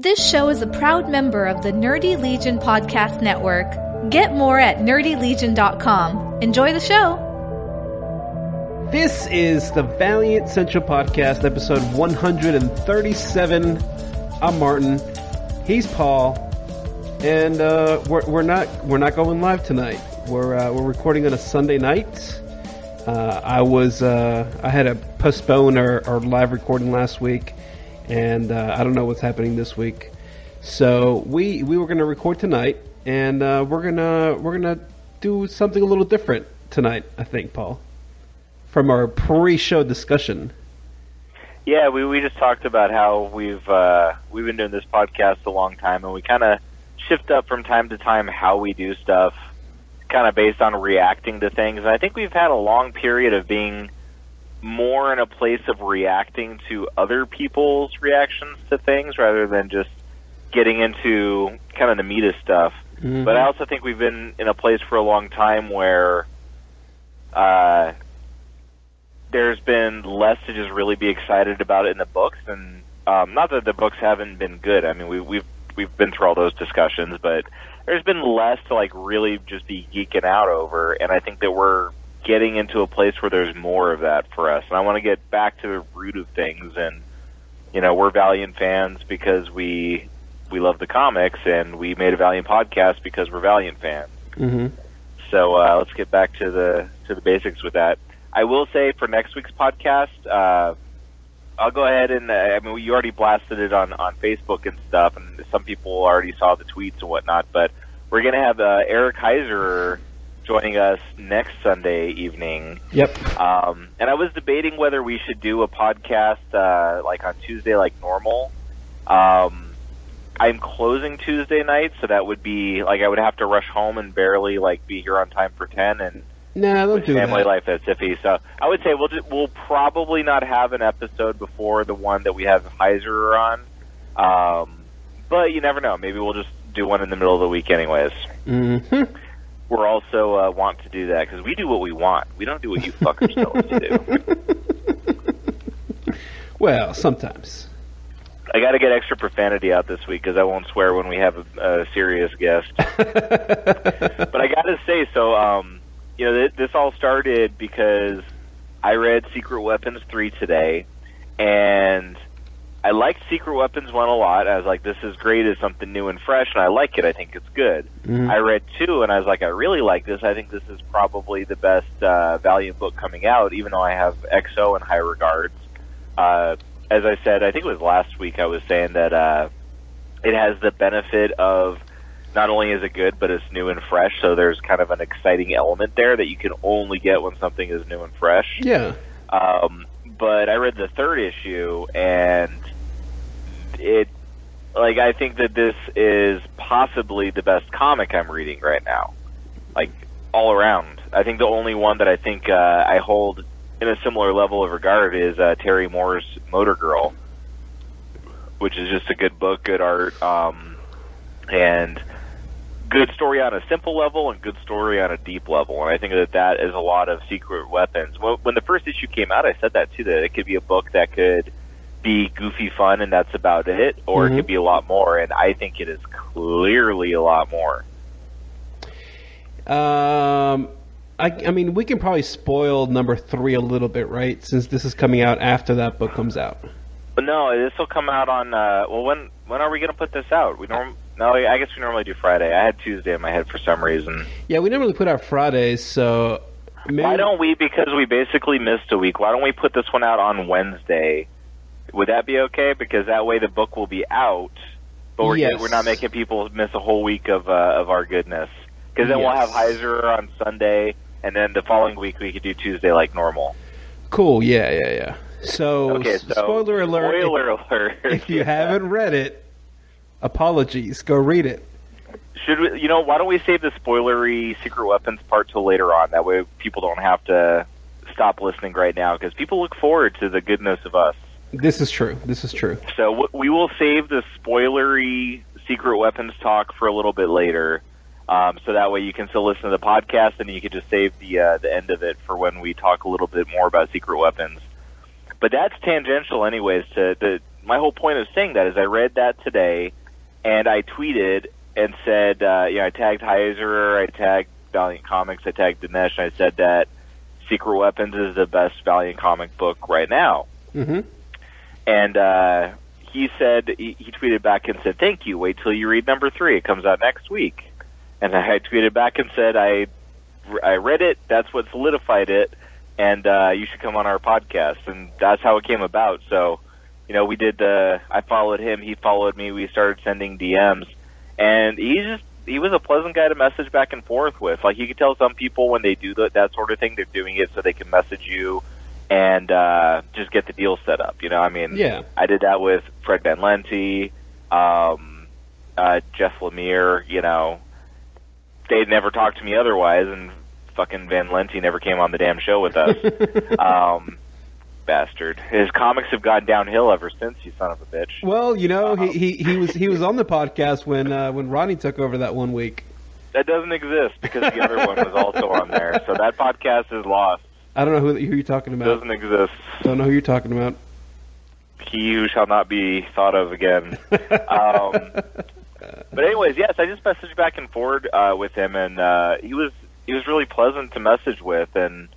This show is a proud member of the Nerdy Legion Podcast Network. Get more at nerdylegion.com. Enjoy the show. This is the Valiant Central Podcast, episode 137. I'm Martin. He's Paul, and uh, we're, we're not we're not going live tonight. We're uh, we're recording on a Sunday night. Uh, I was uh, I had to postpone our, our live recording last week, and uh, I don't know what's happening this week. So we we were going to record tonight, and uh, we're gonna we're gonna do something a little different tonight. I think, Paul, from our pre-show discussion. Yeah, we we just talked about how we've uh, we've been doing this podcast a long time, and we kind of shift up from time to time how we do stuff, kind of based on reacting to things. And I think we've had a long period of being more in a place of reacting to other people's reactions to things rather than just getting into kind of the meat of stuff. Mhm. But I also think we've been in a place for a long time where uh, there's been less to just really be excited about it in the books, and um, not that the books haven't been good. I mean, we, we've we've been through all those discussions, but there's been less to like really just be geeking out over, and I think that we're getting into a place where there's more of that for us. And I want to get back to the root of things, and you know, we're Valiant fans because we we love the comics, and we made a Valiant podcast because we're Valiant fans. Mm-hmm. So uh, let's get back to the to the basics with that. I will say for next week's podcast, uh, I'll go ahead and uh, I mean you already blasted it on on Facebook and stuff, and some people already saw the tweets and whatnot. But we're gonna have uh, Eric Heisserer joining us next Sunday evening. Yep. Um, and I was debating whether we should do a podcast uh, like on Tuesday, like normal. Um, I'm closing Tuesday night, so that would be like I would have to rush home and barely like be here on time for ten, and no, Nah, don't do family that. life that's iffy. So I would say we'll just, we'll probably not have an episode before the one that we have Heisserer on. Um, but you never know. Maybe we'll just do one in the middle of the week, anyways. Mm-hmm. We're also uh, want to do that because we do what we want. We don't do what you fuckers tell us to do. Well, sometimes. I got to get extra profanity out this week because I won't swear when we have a, a serious guest. but I got to say, so um, you know, th- this all started because I read Secret Weapons three today, and I liked Secret Weapons one a lot. I was like, this is great, it's something new and fresh, and I like it. I think it's good. Mhm. I read two, and I was like, I really like this. I think this is probably the best uh, Valiant book coming out, even though I have XO in high regards. Uh, as I said, I think it was last week, I was saying that uh, it has the benefit of not only is it good, but it's new and fresh. So there's kind of an exciting element there that you can only get when something is new and fresh. Yeah. Um, but I read the third issue, and it, like, I think that this is possibly the best comic I'm reading right now, like all around. I think the only one that I think uh, I hold in a similar level of regard is uh, Terry Moore's Motor Girl, which is just a good book, good art, um, and good story on a simple level and good story on a deep level. And I think that that is a lot of Secret Weapons. When, when the first issue came out, I said that too, that it could be a book that could be goofy fun and that's about it, or Mhm. it could be a lot more. And I think it is clearly a lot more. Um, I, I mean, we can probably spoil number three a little bit, right? Since this is coming out after that book comes out. But no, this will come out on. Uh, well, when when are we going to put this out? We norm. No, I guess we normally do Friday. I had Tuesday in my head for some reason. Yeah, we normally put out Fridays, so maybe, Why don't we? Because we basically missed a week. Why don't we put this one out on Wednesday? Would that be okay? Because that way the book will be out, but we're Yes. we're not making people miss a whole week of uh, of our goodness. Because then we'll have Heisserer on Sunday, and then the following week we could do Tuesday like normal. cool. Yeah, yeah, yeah. So, Okay, so spoiler alert! if- Spoiler alert! If, you Yeah. haven't read it, apologies. Go read it. Should we, you know? Why don't we save the spoilery Secret Weapons part till later on? That way, people don't have to stop listening right now because people look forward to the goodness of us. This is true. This is true. So w- we will save the spoilery Secret Weapons talk for a little bit later, um, so that way you can still listen to the podcast and you can just save the uh, the end of it for when we talk a little bit more about Secret Weapons. But that's tangential, anyways. To the my whole point of saying that is I read that today, and I tweeted and said, uh, you know, I tagged Heisserer, I tagged Valiant Comics, I tagged Dinesh, and I said that Secret Weapons is the best Valiant comic book right now. Mm-hmm. And uh, he said he, he tweeted back and said, "Thank you. Wait till you read number three. It comes out next week." And I tweeted back and said, "I I read it. That's what solidified it, and uh, you should come on our podcast." And that's how it came about. So, you know, we did. Uh, I followed him. He followed me. We started sending DMs, and he just he was a pleasant guy to message back and forth with. Like you could tell some people when they do that that sort of thing, they're doing it so they can message you and uh, just get the deal set up. You know, I mean, Yeah. I did that with Fred Van Lente, um, uh, Jeff Lemire. You know, they'd never talked to me otherwise, and fucking Van Lente never came on the damn show with us. um, bastard. His comics have gone downhill ever since. You son of a bitch. Well, you know, he, he, he was he was on the podcast when uh, when Ronnie took over that one week. That doesn't exist because the other one was also on there. So that podcast is lost. I don't know who, who you're talking about. Doesn't exist. Don't know who you're talking about. He who shall not be thought of again. um, but anyways, yes, I just messaged back and forward uh, with him, and uh, he was he was really pleasant to message with, and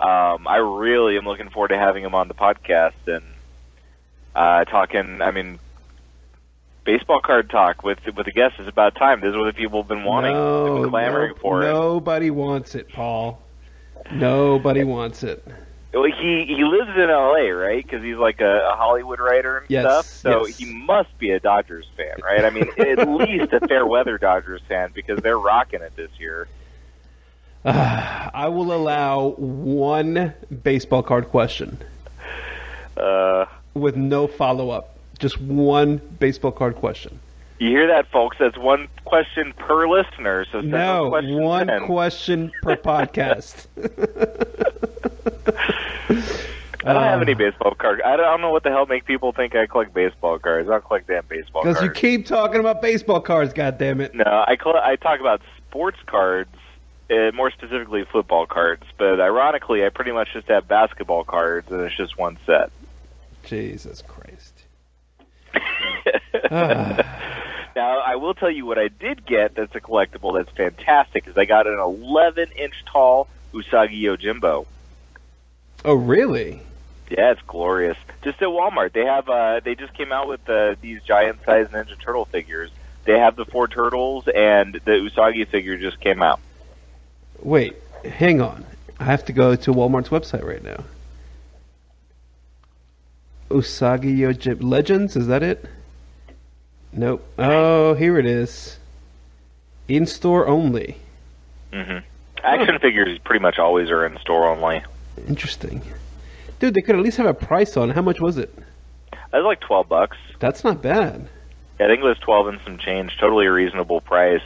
um, I really am looking forward to having him on the podcast and uh, talking. I mean, baseball card talk with with the guests is about time. This is what the people have been wanting, no, been clamoring no- for it. nobody wants it, Paul. Nobody wants it. Well, he he lives in L.A. right? Because he's like a, a Hollywood writer and Yes, stuff. So yes. he must be a Dodgers fan, right? I mean, at least a fair weather Dodgers fan because they're rocking it this year. I will allow one baseball card question Uh, with no follow up. Just one baseball card question. you hear that, folks? That's one question per listener. So No, one question per podcast. I don't have Uh, any baseball cards. I don't, I don't know what the hell make people think I collect baseball cards. I don't collect damn baseball cards. Because you keep talking about baseball cards, God damn it! No, I cl- I talk about sports cards, uh, more specifically football cards. But ironically, I pretty much just have basketball cards, and it's just one set. Jesus Christ. Ah. now, I will tell you what I did get. That's a collectible. That's fantastic. Is I got an 11 inch tall Usagi Yojimbo. Oh, really? Yeah, it's glorious. Just at Walmart, they have. uh They just came out with uh, these giant size Ninja Turtle figures. They have the four turtles, and the Usagi figure just came out. Wait, hang on. I have to go to Walmart's website right now. Usagi Yojimbo Legends, is that it? Nope. Oh, here it is. In store only. hmm Action figures pretty much always are in store only. Interesting. Dude, they could at least have a price on. How much was it? That was like twelve bucks. That's not bad. Yeah, I think it was twelve and some change. Totally a reasonable price.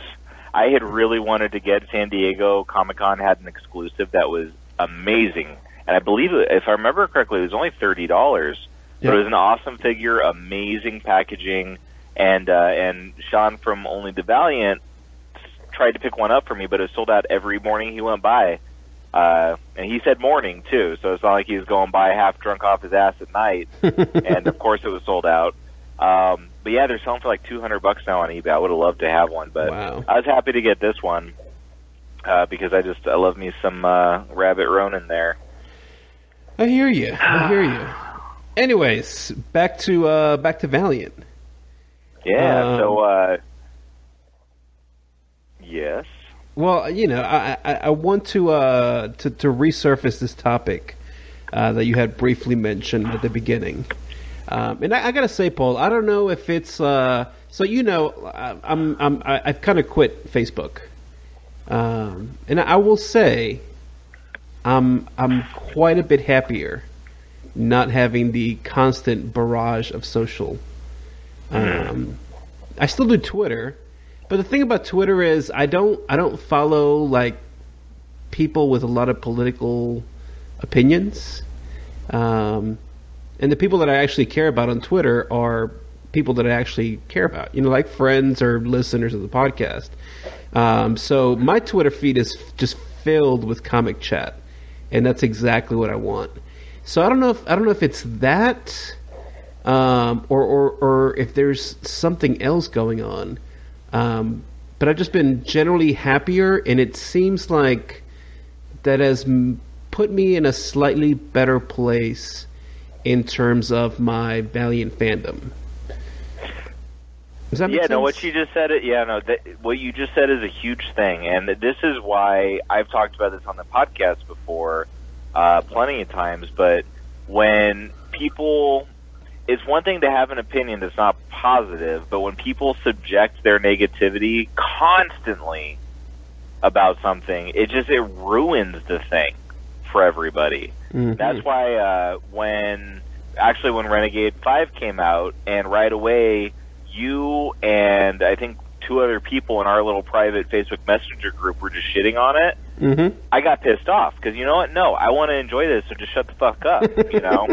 I had really wanted to get San Diego Comic Con had an exclusive that was amazing, and I believe if I remember correctly, it was only thirty dollars. Yeah. But it was an awesome figure, amazing packaging, and uh, and Sean from Only the Valiant tried to pick one up for me, but it was sold out every morning he went by. Uh, and he said morning too, so it's not like he was going by half drunk off his ass at night. and of course, it was sold out. Um, but yeah, they're selling for like two hundred bucks now on eBay. I would have loved to have one, but Wow. I was happy to get this one uh, because I just I love me some uh, Rabbit Ronin there. I hear you. I hear you. Anyways, back to uh, back to Valiant. Yeah. Um, so uh, yes. Well, you know, I, I, I want to, uh, to to resurface this topic uh, that you had briefly mentioned at the beginning, um, and I, I got to say, Paul, I don't know if it's uh, so. You know, I, I'm, I'm I, I've kind of quit Facebook, um, and I will say, I'm I'm quite a bit happier not having the constant barrage of social. Um, I still do Twitter, but the thing about Twitter is I don't I don't follow like people with a lot of political opinions. Um, and the people that I actually care about on Twitter are people that I actually care about, you know, like friends or listeners of the podcast. Um, so my Twitter feed is just filled with comic chat, and that's exactly what I want. So I don't know if I don't know if it's that, um, or, or or if there's something else going on. Um, but I've just been generally happier, and it seems like that has put me in a slightly better place in terms of my Valiant fandom. Does that make yeah, sense? no, what you just said, it. yeah, no, that, what you just said is a huge thing, and this is why I've talked about this on the podcast before, uh, plenty of times. But when people, it's one thing to have an opinion that's not positive, but when people subject their negativity constantly about something, it just it ruins the thing for everybody. Mhm. That's why uh, when actually when Renegade Five came out, and right away you and I think two other people in our little private Facebook Messenger group were just shitting on it. Mhm. I got pissed off because you know what? No, I want to enjoy this, so just shut the fuck up. You know,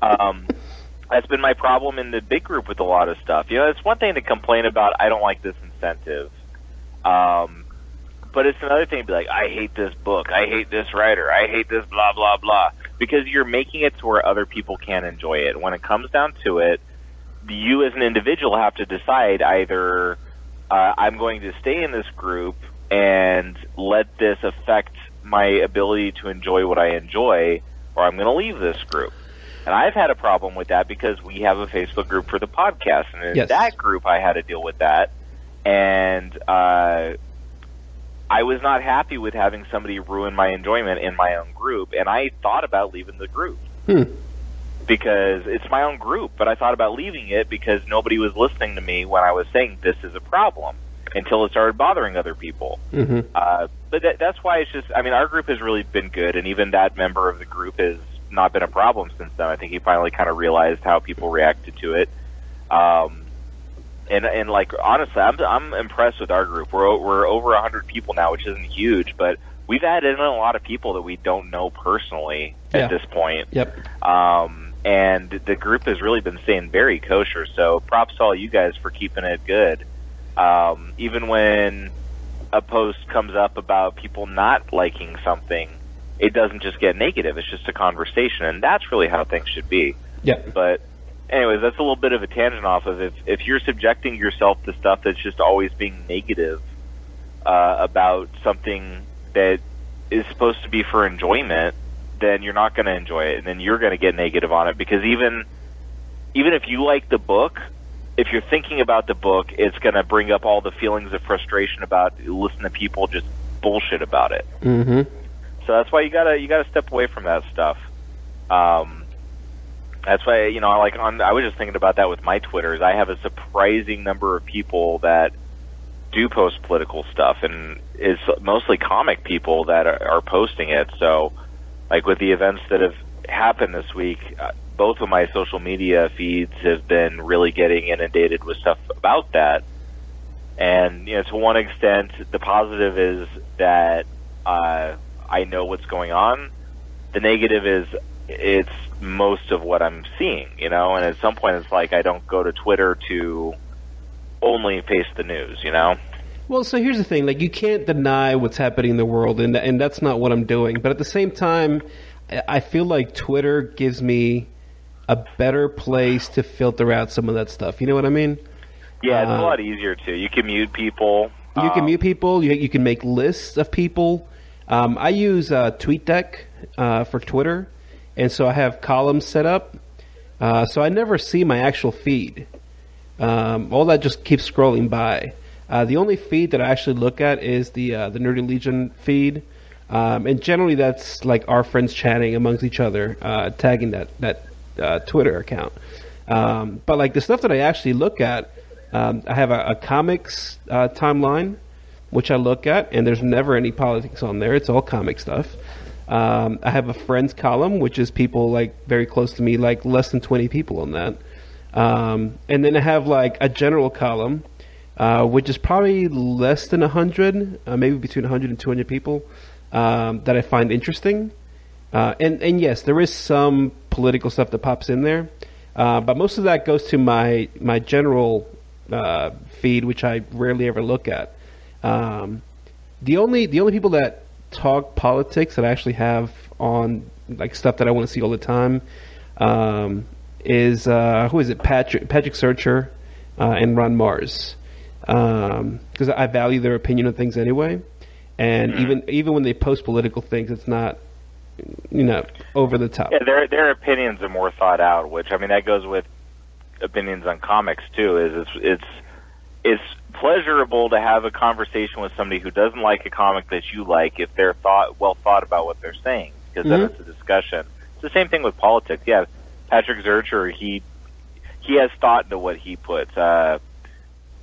um, that's been my problem in the big group with a lot of stuff. You know, it's one thing to complain about. I don't like this incentive. Um, but it's another thing to be like, I hate this book, I hate this writer, I hate this blah blah blah, because you're making it to where other people can't enjoy it. When it comes down to it, you as an individual have to decide either uh, I'm going to stay in this group and let this affect my ability to enjoy what I enjoy, or I'm going to leave this group. And I've had a problem with that because we have a Facebook group for the podcast, and in Yes. that group, I had to deal with that, and uh, I was not happy with having somebody ruin my enjoyment in my own group, and I thought about leaving the group Hmm. because it's my own group, but I thought about leaving it because nobody was listening to me when I was saying this is a problem until it started bothering other people. Mhm. Uh, but that, that's why it's just, I mean, our group has really been good, and even that member of the group has not been a problem since then. I think he finally kind of realized how people reacted to it. Um, and and like honestly, I'm I'm impressed with our group. We're we're over a hundred people now, which isn't huge, but we've added in a lot of people that we don't know personally Yeah. at this point. Yep. Um, and the group has really been staying very kosher. So props to all you guys for keeping it good. Um, even when a post comes up about people not liking something, it doesn't just get negative. It's just a conversation, and that's really how things should be. Yep. But anyways, that's a little bit of a tangent off of if if you're subjecting yourself to stuff that's just always being negative uh, about something that is supposed to be for enjoyment, then you're not going to enjoy it, and then you're going to get negative on it because even even if you like the book, if you're thinking about the book, it's going to bring up all the feelings of frustration about listening to people just bullshit about it. Mhm. So that's why you gotta you gotta step away from that stuff. Um, that's why you know, like on I was just thinking about that with my Twitters. I have a surprising number of people that do post political stuff, and it's mostly comic people that are, are posting it. So, like with the events that have happened this week, uh, both of my social media feeds have been really getting inundated with stuff about that. And you know, to one extent, the positive is that uh, I know what's going on. The negative is it's most of what I'm seeing, you know. And at some point, it's like I don't go to Twitter to only face the news, you know. Well, so here's the thing: like, you can't deny what's happening in the world, and and that's not what I'm doing. But at the same time, I- feel like Twitter gives me a better place to filter out some of that stuff. You know what I mean? Yeah, it's Uh, a lot easier too. You can mute people. You can Um, mute people. You, you can make lists of people. Um, I use uh, TweetDeck uh, for Twitter, and so I have columns set up. Uh, so I never see my actual feed. Um, all that just keeps scrolling by. Uh, the only feed that I actually look at is the uh, the Nerdy Legion feed, um, and generally that's like our friends chatting amongst each other, uh, tagging that that uh, Twitter account. Um, but like the stuff that I actually look at, um, I have a, a comics uh, timeline, which I look at, and there's never any politics on there. It's all comic stuff. Um, I have a friends column, which is people like very close to me, like less than 20 people on that. Um, and then I have like a general column, uh, which is probably less than 100, uh, maybe between 100 and 200 people um, that I find interesting. Uh, and, and yes, there is some political stuff that pops in there, uh, but most of that goes to my my general uh, feed, which I rarely ever look at. Um, the only the only people that talk politics that I actually have on like stuff that I want to see all the time um, is uh, who is it? Patrick Patrick Zircher uh, and Ron Marz, because I value their opinion on things anyway. And even even when they post political things, it's not you know over the top. Yeah, their their opinions are more thought out. Which I mean, that goes with opinions on comics too. Is it's it's it's pleasurable to have a conversation with somebody who doesn't like a comic that you like if they're thought well thought about what they're saying because then Mhm. it's a discussion. It's the same thing with politics. Yeah, Patrick Zircher he he has thought into what he puts. Uh,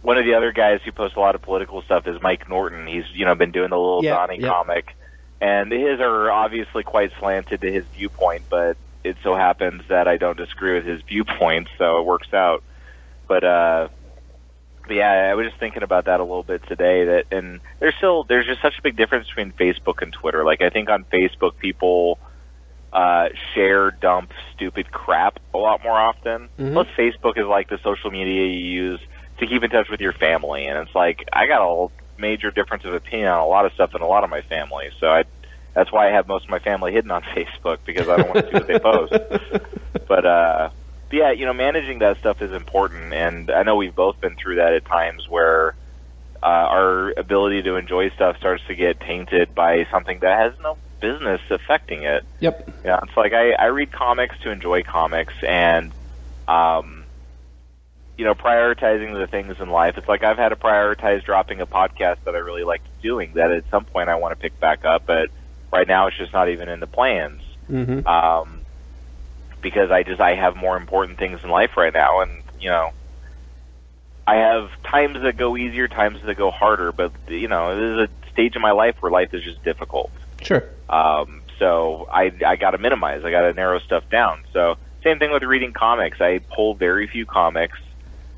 one of the other guys who posts a lot of political stuff is Mike Norton. He's you know been doing the little Yeah, Donnie yeah. comic, and his are obviously quite slanted to his viewpoint. But it so happens that I don't disagree with his viewpoint, so it works out. But uh, but yeah, I was just thinking about that a little bit today. That and there's still there's just such a big difference between Facebook and Twitter. Like I think on Facebook people uh, share, dump stupid crap a lot more often. Mhm. Plus, Facebook is like the social media you use to keep in touch with your family, and it's like I got a major difference of opinion on a lot of stuff than a lot of my family. So I, that's why I have most of my family hidden on Facebook because I don't want to see what they post. But uh, but yeah, you know, managing that stuff is important, and I know we've both been through that at times where uh, our ability to enjoy stuff starts to get tainted by something that has no business affecting it. Yep. Yeah, it's like I, I read comics to enjoy comics, and um, you know, prioritizing the things in life. It's like I've had to prioritize dropping a podcast that I really like doing. That at some point I want to pick back up, but right now it's just not even in the plans hmm um, because I just I have more important things in life right now, and you know, I have times that go easier, times that go harder. But you know, there's a stage in my life where life is just difficult. Sure. Um, so I I got to minimize. I got to narrow stuff down. So same thing with reading comics. I pull very few comics,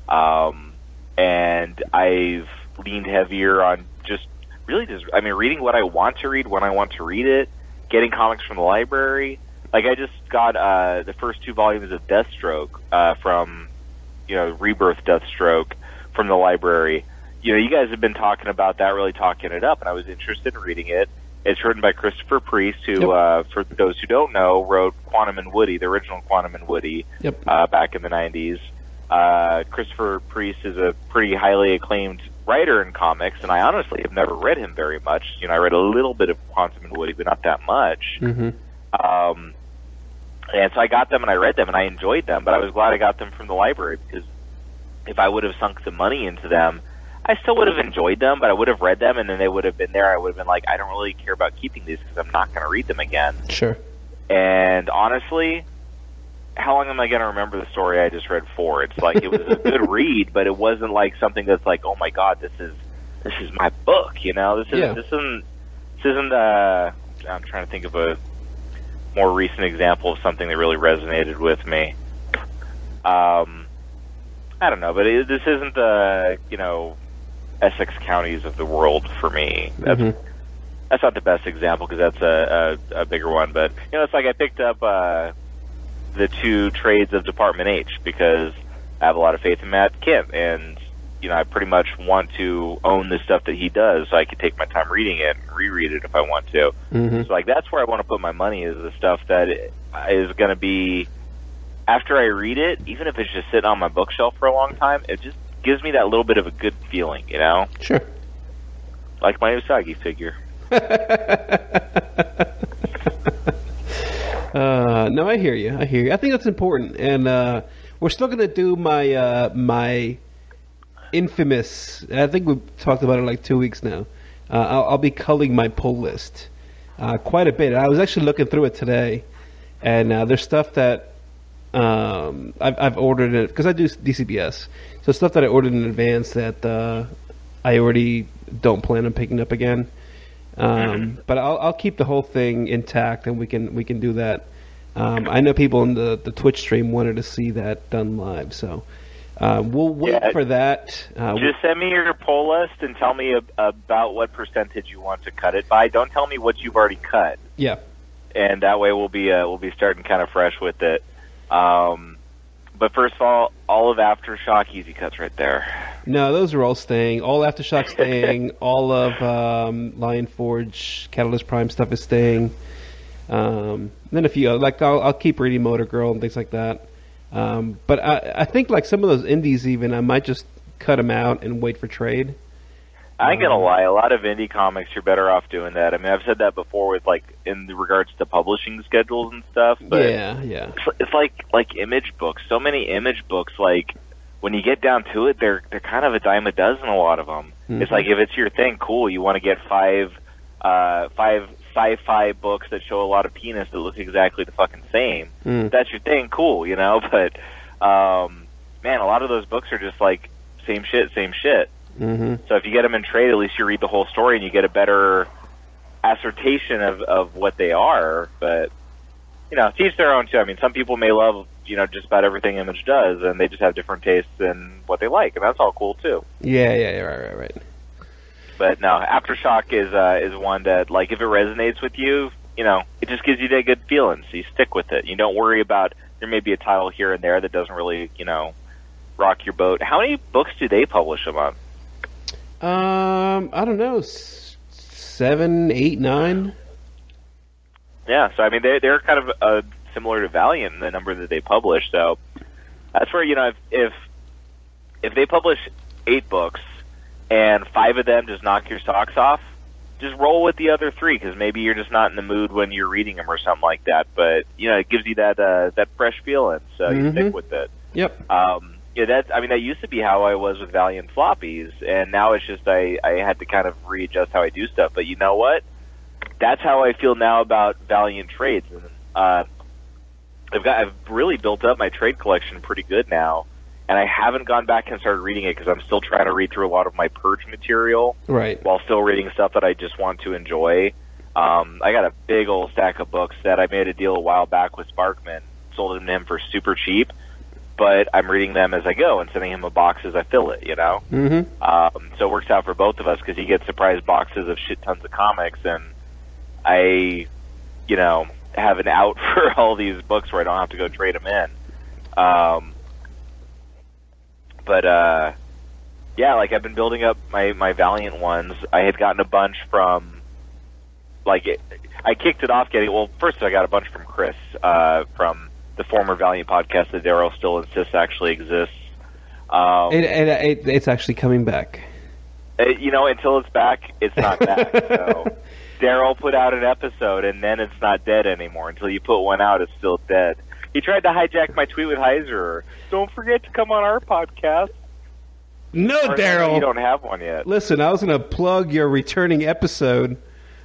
um, and I've leaned heavier on just really just. I mean, reading what I want to read when I want to read it. Getting comics from the library. Like I just got uh, the first two volumes of Deathstroke uh, from you know Rebirth Deathstroke from the library. You know, you guys have been talking about that, really talking it up, and I was interested in reading it. It's written by Christopher Priest, who, Yep. uh, for those who don't know, wrote Quantum and Woody, the original Quantum and Woody, Yep. uh, back in the 90s. Uh, Christopher Priest is a pretty highly acclaimed writer in comics, and I honestly have never read him very much. You know, I read a little bit of Quantum and Woody, but not that much. hmm Um, and so I got them and I read them and I enjoyed them, but I was glad I got them from the library because if I would have sunk the money into them, I still would have enjoyed them, but I would have read them and then they would have been there. I would have been like, I don't really care about keeping these because I'm not going to read them again. Sure. And honestly, how long am I going to remember the story I just read for? It's like it was a good read, but it wasn't like something that's like, oh my god, this is this is my book. You know, this is Yeah. this isn't this isn't. Uh, I'm trying to think of a more recent example of something that really resonated with me. Um, I don't know, but it, this isn't the you know Essex counties of the world for me. That's Mhm. that's not the best example because that's a, a a bigger one. But you know, it's like I picked up uh, the two trades of Department H because I have a lot of faith in Matt Kindt, and you know, I pretty much want to own the stuff that he does, so I can take my time reading it and reread it if I want to. hmm So like that's where I want to put my money is the stuff that is going to be after I read it, even if it's just sitting on my bookshelf for a long time, it just gives me that little bit of a good feeling, you know, Sure. like my Usagi figure. uh, no, I hear you. I hear you. I think that's important, and uh, we're still going to do my uh, my infamous. I think we talked about it like two weeks now. Uh, I'll, I'll be culling my pull list uh, quite a bit. I was actually looking through it today, and uh, there's stuff that um, I've, I've ordered it because I do DCBS. So stuff that I ordered in advance that uh, I already don't plan on picking up again. Um, But I'll, I'll keep the whole thing intact, and we can we can do that. Um, I know people in the, the Twitch stream wanted to see that done live, so uh, we'll wait Yeah. for that. Uh, Just send me your poll list and tell me ab- about what percentage you want to cut it by. Don't tell me what you've already cut, yeah, and that way we'll be uh, we'll be starting kind of fresh with it. Um, but first of all, all of AfterShock easy cuts right there. no, those are all staying. All Aftershock staying. all of um, Lion Forge, Catalyst Prime stuff is staying. Um, then a few like I'll, I'll keep reading Motor Girl and things like that. Um, but I, I think like some of those indies, even I might just cut them out and wait for trade. I ain't gonna Um, lie. A lot of indie comics, you're better off doing that. I mean, I've said that before with like in regards to publishing schedules and stuff. But yeah, yeah, it's, it's like like image books. So many image books. Like when you get down to it, they're they're kind of a dime a dozen. A lot of them. It's Mhm. like if it's your thing, cool. You want to get five uh, five sci-fi books that show a lot of penis that look exactly the fucking same. Mm. If that's your thing, cool. You know, but um, man, a lot of those books are just like same shit, same shit. hmm So if you get them in trade, at least you read the whole story and you get a better assertion of, of what they are. But you know, to each their own too. I mean, some people may love you know just about everything Image does, and they just have different tastes in what they like, and that's all cool too. yeah, yeah, yeah, right, right, right. But no, Aftershock is uh, is one that like if it resonates with you, you know, it just gives you that good feeling. So you stick with it. You don't worry about there may be a title here and there that doesn't really you know rock your boat. How many books do they publish them on? Um, I don't know, s- seven, eight, nine. Yeah, so I mean they they're kind of uh, similar to Valiant in the number that they publish. So that's where you know if if, if they publish eight books and five of them just knock your socks off, just roll with the other three because maybe you're just not in the mood when you're reading them or something like that. But you know it gives you that uh, that fresh feeling, so you Mhm. stick with it. Yep. Um, yeah, that's. I mean, that used to be how I was with Valiant floppies, and now it's just I I had to kind of readjust how I do stuff. But you know what? That's how I feel now about Valiant trades, and uh, I've got I've really built up my trade collection pretty good now, and I haven't gone back and started reading it because I'm still trying to read through a lot of my purge material Right. while still reading stuff that I just want to enjoy. Um, I got a big old stack of books that I made a deal a while back with Sparkman, sold them to him for super cheap, but I'm reading them as I go and sending him a box as I fill it, you know? Mm-hmm. Um, so it works out for both of us because he gets surprise boxes of shit tons of comics, and I, you know, have an out for all these books where I don't have to go trade them in. Um, but uh, yeah, like I've been building up my my Valiant ones. I had gotten a bunch from, like, it, I kicked it off getting. Well, first I got a bunch from Chris uh, from the former Valiant podcast that Daryl still insists actually exists. Um, It, it, it, it's actually coming back. uh, you know, until it's back, it's not back. so Daryl put out an episode, and then it's not dead anymore. Until you put one out, it's still dead. He tried to hijack my tweet with Heisserer. Don't forget to come on our podcast. No, Daryl. You don't have one yet. Listen, I was going to plug your returning episode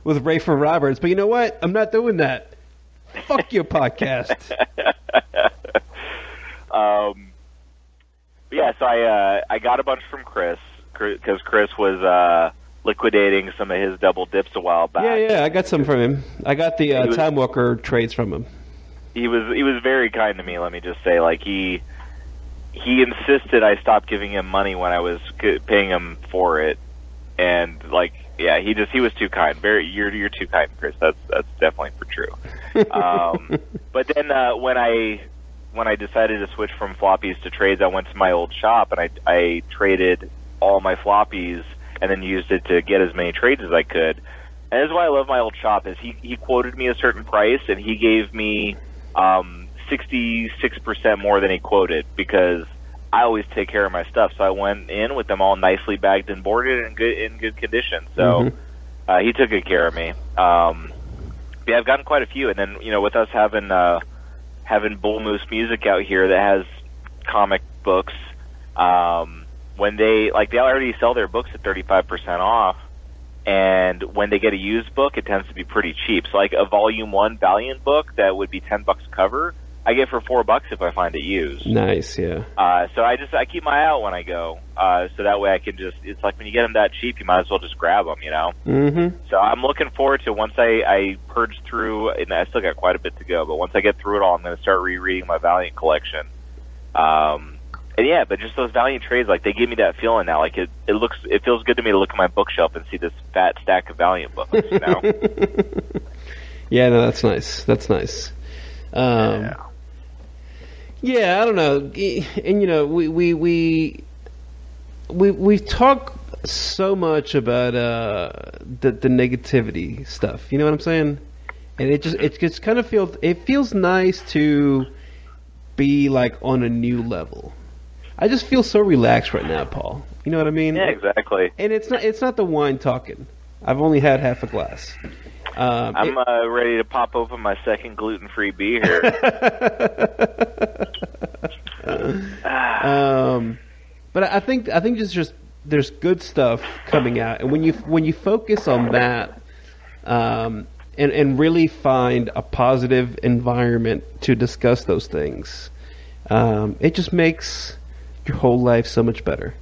with Rayford Roberts, but you know what? I'm not doing that. Fuck your podcast. um, yeah, so I uh, I got a bunch from Chris because Chris was uh, liquidating some of his double dips a while back. Yeah, yeah, I got some from him. I got the uh, was- Time Walker trades from him. He was he was very kind to me. Let me just say, like he he insisted I stop giving him money when I was g- paying him for it, and like yeah, he just he was too kind. Very you're you're too kind, Chris. That's that's definitely for true. Um, but then uh, when I when I decided to switch from floppies to trades, I went to my old shop and I I traded all my floppies and then used it to get as many trades as I could. And this is why I love my old shop is he he quoted me a certain price and he gave me um sixty six percent more than he quoted because I always take care of my stuff. So I went in with them all nicely bagged and boarded and good in good condition. So Mhm. uh, he took good care of me. Um, yeah, I've gotten quite a few, and then you know, with us having uh, having Bull Moose Music out here that has comic books, um, when they like they already sell their books at thirty five percent off, and when they get a used book, it tends to be pretty cheap. So like a volume one Valiant book that would be ten bucks cover, I get for four bucks if I find it used. Nice, yeah. Uh, so I just I keep my eye out when I go, uh, so that way I can just. It's like when you get them that cheap, you might as well just grab them, you know. Mm-hmm. So I'm looking forward to once I I purge through, and I still got quite a bit to go. But once I get through it all, I'm going to start rereading my Valiant collection. Um, and yeah, but just those Valiant trades, like they give me that feeling now. Like it it looks, it feels good to me to look at my bookshelf and see this fat stack of Valiant books. You know. yeah, no, that's nice. That's nice. Um, Yeah. Yeah, I don't know, and you know, we we we we we talk so much about uh, the the negativity stuff. You know what I'm saying? And it just it just kind of feels it feels nice to be like on a new level. I just feel so relaxed right now, Paul. You know what I mean? Yeah, exactly. And it's not it's not the wine talking. I've only had half a glass. Um, I'm it- uh, ready to pop open my second gluten-free beer. um, but I think I think just just there's good stuff coming out, and when you when you focus on that, um, and and really find a positive environment to discuss those things, um, it just makes your whole life so much better.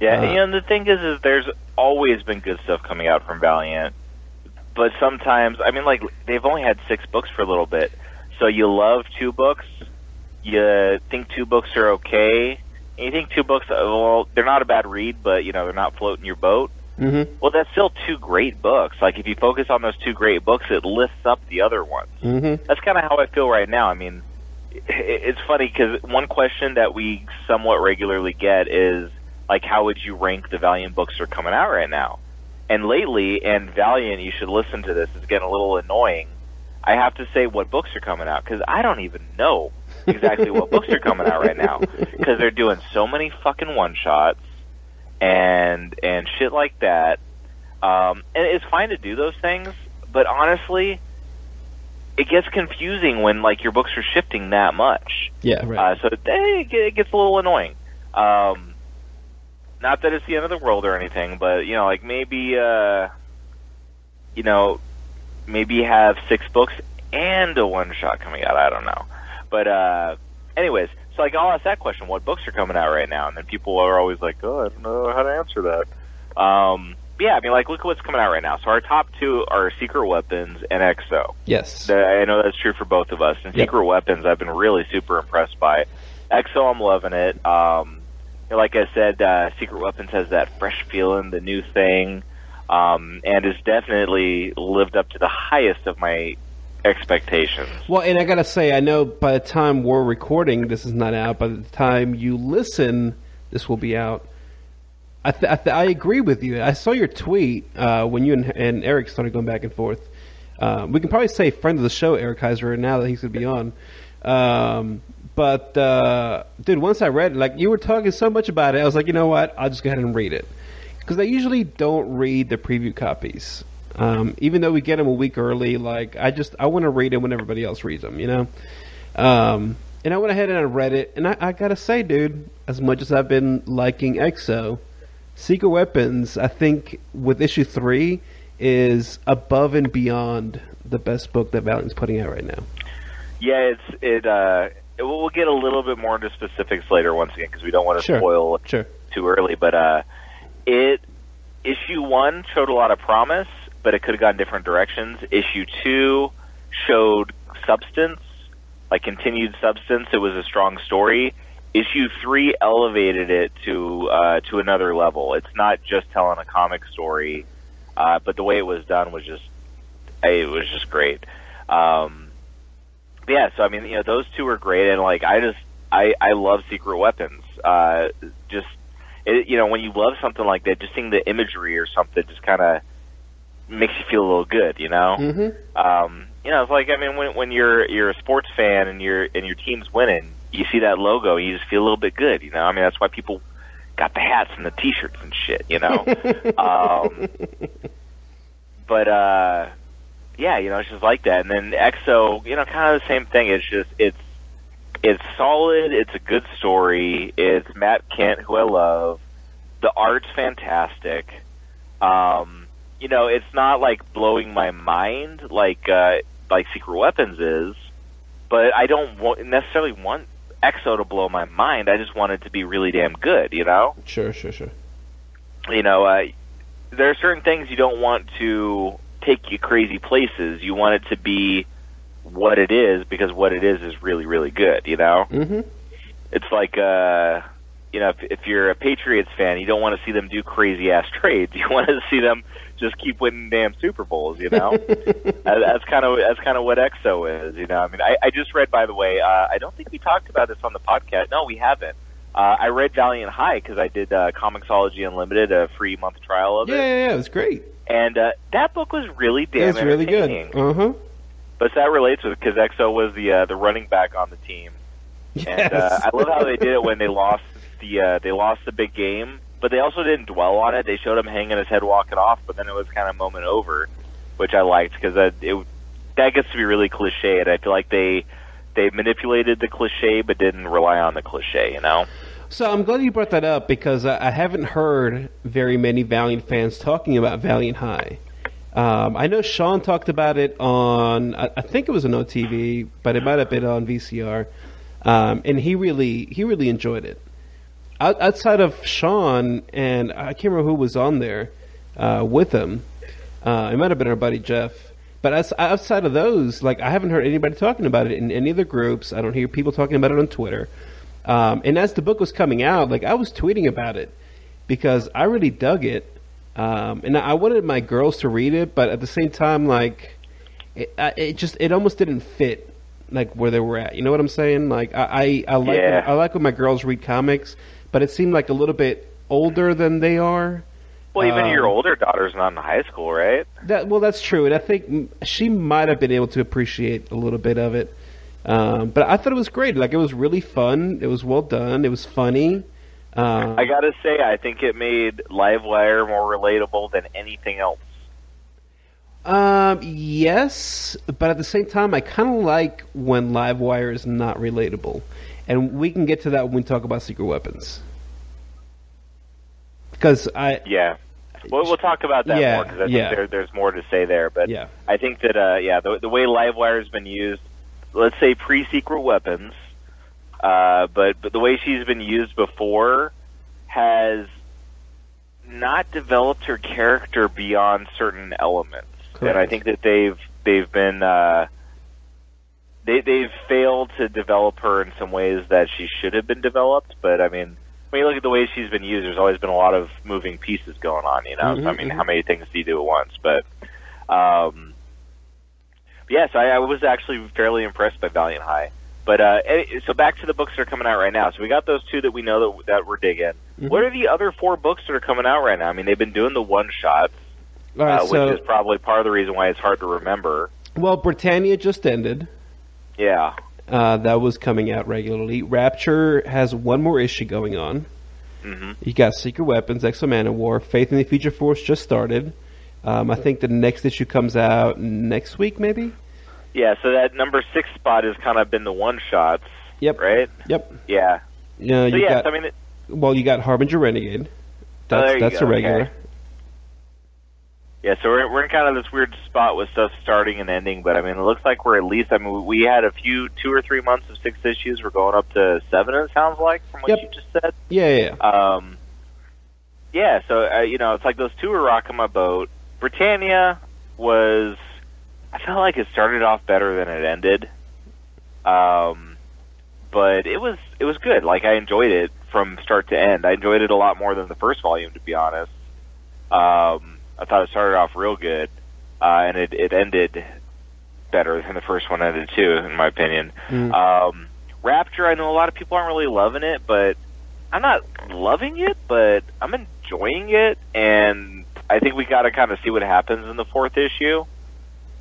Yeah, Uh, and, you know, the thing is, is there's always been good stuff coming out from Valiant, but sometimes, I mean, like they've only had six books for a little bit, so you love two books, you think two books are okay, and you think two books, uh, well, they're not a bad read, but you know, they're not floating your boat. Mm-hmm. Well, that's still two great books. Like if you focus on those two great books, it lifts up the other ones Mm-hmm. that's kind of how I feel right now. I mean, it's funny because one question that we somewhat regularly get is like, how would you rank the Valiant books that are coming out right now? And lately, and Valiant, you should listen to this. It's getting a little annoying. I have to say what books are coming out because I don't even know exactly what books are coming out right now because they're doing so many fucking one shots and and shit like that. Um, and it's fine to do those things, but honestly, it gets confusing when like your books are shifting that much. Yeah, right. Uh, so it, it gets a little annoying. Um, not that it's the end of the world or anything, but you know, like maybe uh, you know, maybe have six books and a one shot coming out. I don't know, but uh, anyways, so like I'll ask that question: What books are coming out right now? And then people are always like, "Oh, I don't know how to answer that." Um, but yeah, I mean, like look at what's coming out right now. So our top two are Secret Weapons and X-O. yes. I know that's true for both of us. And Yep. Secret Weapons, I've been really super impressed by. It. X-O, I'm loving it. Um, you know, like I said, uh, Secret Weapons has that fresh feeling, the new thing, um, and has definitely lived up to the highest of my expectations. Well, and I gotta say, I know by the time we're recording, this is not out. By the time you listen, this will be out. I th- I, th- I agree with you. I saw your tweet uh, when you and, and Eric started going back and forth. Uh, we can probably say friend of the show, Eric Heisserer, now that he's gonna be on. Um, but uh, dude, once I read it, like you were talking so much about it, I was like, you know what? I'll just go ahead and read it because I usually don't read the preview copies. Um, even though we get them a week early, like I just I want to read it when everybody else reads them, you know. Um, and I went ahead and I read it, and I, I gotta say, dude, as much as I've been liking X-O, Secret Weapons, I think with issue three is above and beyond the best book that Valiant's putting out right now. Yeah, it's it. Uh, it we'll get a little bit more into specifics later, once again, because we don't want to Sure. spoil Sure. too early, but uh, it issue one showed a lot of promise, but it could have gone different directions. Issue two showed substance, like continued substance. It was a strong story. Issue three elevated it to uh, to another level. It's not just telling a comic story, uh, but the way it was done was just it was just great. Um, yeah, so I mean, you know, those two are great, and like I just I I love Secret Weapons. Uh, just it, you know, when you love something like that, just seeing the imagery or something just kind of makes you feel a little good, you know. Mm-hmm. Um, you know, it's like I mean, when when you're you're a sports fan and your and your team's winning, you see that logo, you just feel a little bit good, you know. I mean, that's why people got the hats and the T-shirts and shit, you know. um, but uh, yeah, you know, it's just like that. And then X-O, you know, kind of the same thing. It's just it's it's solid. It's a good story. It's Matt Kindt, who I love. The art's fantastic. Um, you know, it's not like blowing my mind like uh, like Secret Weapons is, but I don't want, necessarily want X-O to blow my mind. I just want it to be really damn good. You know Sure, sure, sure. you know, uh, there are certain things you don't want to take you crazy places. You want it to be what it is because what it is is really, really good. You know, Mm-hmm. it's like, uh, you know, if, if you're a Patriots fan, you don't want to see them do crazy ass trades. You want to see them just keep winning damn Super Bowls. You know, that's kind of that's kind of what X-O is. You know, I mean, I, I just read, by the way, uh, I don't think we talked about this on the podcast. No, we haven't. Uh, I read Valiant High because I did uh, Comixology Unlimited, a free month trial of it, yeah, yeah. It was great. and uh, that book was really damn It was really good. Uh huh. But that relates with because X-O was the uh, the running back on the team, And uh, I love how they did it when they lost the uh, they lost the big game, but they also didn't dwell on it. They showed him hanging his head, walking off, but then it was kind of moment over, which I liked because that it that gets to be really cliche, and I feel like they they manipulated the cliche but didn't rely on the cliche. You know. So I'm glad you brought that up because I, haven't heard very many Valiant fans talking about Valiant High. Um, I know Sean talked about it on, I, I think it was on OTV, but it might have been on VCR, um, and he really he really enjoyed it. Out, outside of Sean and I can't remember who was on there uh, with him. Uh, it might have been our buddy Jeff. But as, outside of those, like I haven't heard anybody talking about it in any of the groups. I don't hear people talking about it on Twitter. Um, and as the book was coming out, like I was tweeting about it because I really dug it, um, and I wanted my girls to read it, but at the same time, like it, it just it almost didn't fit like where they were at. You know what I'm saying? Like I I, I like Yeah. I like when my girls read comics, but it seemed like a little bit older than they are. Well, even Um, your older daughter's not in high school, right? That well, that's true, and I think she might have been able to appreciate a little bit of it. Um, but I thought it was great. Like it was really fun. It was well done. It was funny. Uh, I gotta say, I think it made Livewire more relatable than anything else. um, yes, but at the same time, I kind of like when Livewire is not relatable, and we can get to that when we talk about secret weapons. Because I, Yeah. Well, we'll talk about that Yeah, more because I yeah. think there, there's more to say there. But Yeah. I think that uh, yeah, the, the way Livewire has been used, let's say pre-secret weapons, uh, but but the way she's been used before has not developed her character beyond certain elements, and I think that they've they've been. Uh, they they've failed to develop her in some ways that she should have been developed. But I mean, when you look at the way she's been used, there's always been a lot of moving pieces going on. You know, so, I mean, mhm. how many things do you do at once? But um, yes, I, I was actually fairly impressed by Valiant High. But uh, so back to the books that are coming out right now. So we got those two that we know that that we're digging. Mhm. What are the other four books that are coming out right now? I mean, they've been doing the one shots, right. uh, so which is probably part of the reason why it's hard to remember. well, Britannia just ended. Yeah. Uh, that was coming out regularly. Rapture has one more issue going on. hmm You got Secret Weapons, X-O Manowar, Faith in the Future Force just started. Um, I think the next issue comes out next week, maybe. Yeah, so that number six spot has kind of been the one shots, Yep. right? Yep. Yeah. Yeah. So you yes, got I mean, it, well, you got Harbinger Renegade. That's Oh, that's go, a regular. okay. Yeah. So we're we're in kind of this weird spot with stuff starting and ending, but I mean, it looks like we're at least. I mean, we had a few two or three months of six issues. We're going up to seven. It sounds like from what Yep. you just said. Yeah, yeah. yeah. Um, yeah, so uh, you know, it's like those two were rocking my boat. Britannia was, I felt like it started off better than it ended. Um, but it was it was good. Like I enjoyed it from start to end. I enjoyed it a lot more than the first volume, to be honest. Um, I thought it started off real good, uh, and it it ended better than the first one ended too, in my opinion. Mm. Um, Rapture, I know a lot of people aren't really loving it, but I'm not loving it, but I'm enjoying it, and I think we got to kind of see what happens in the fourth issue.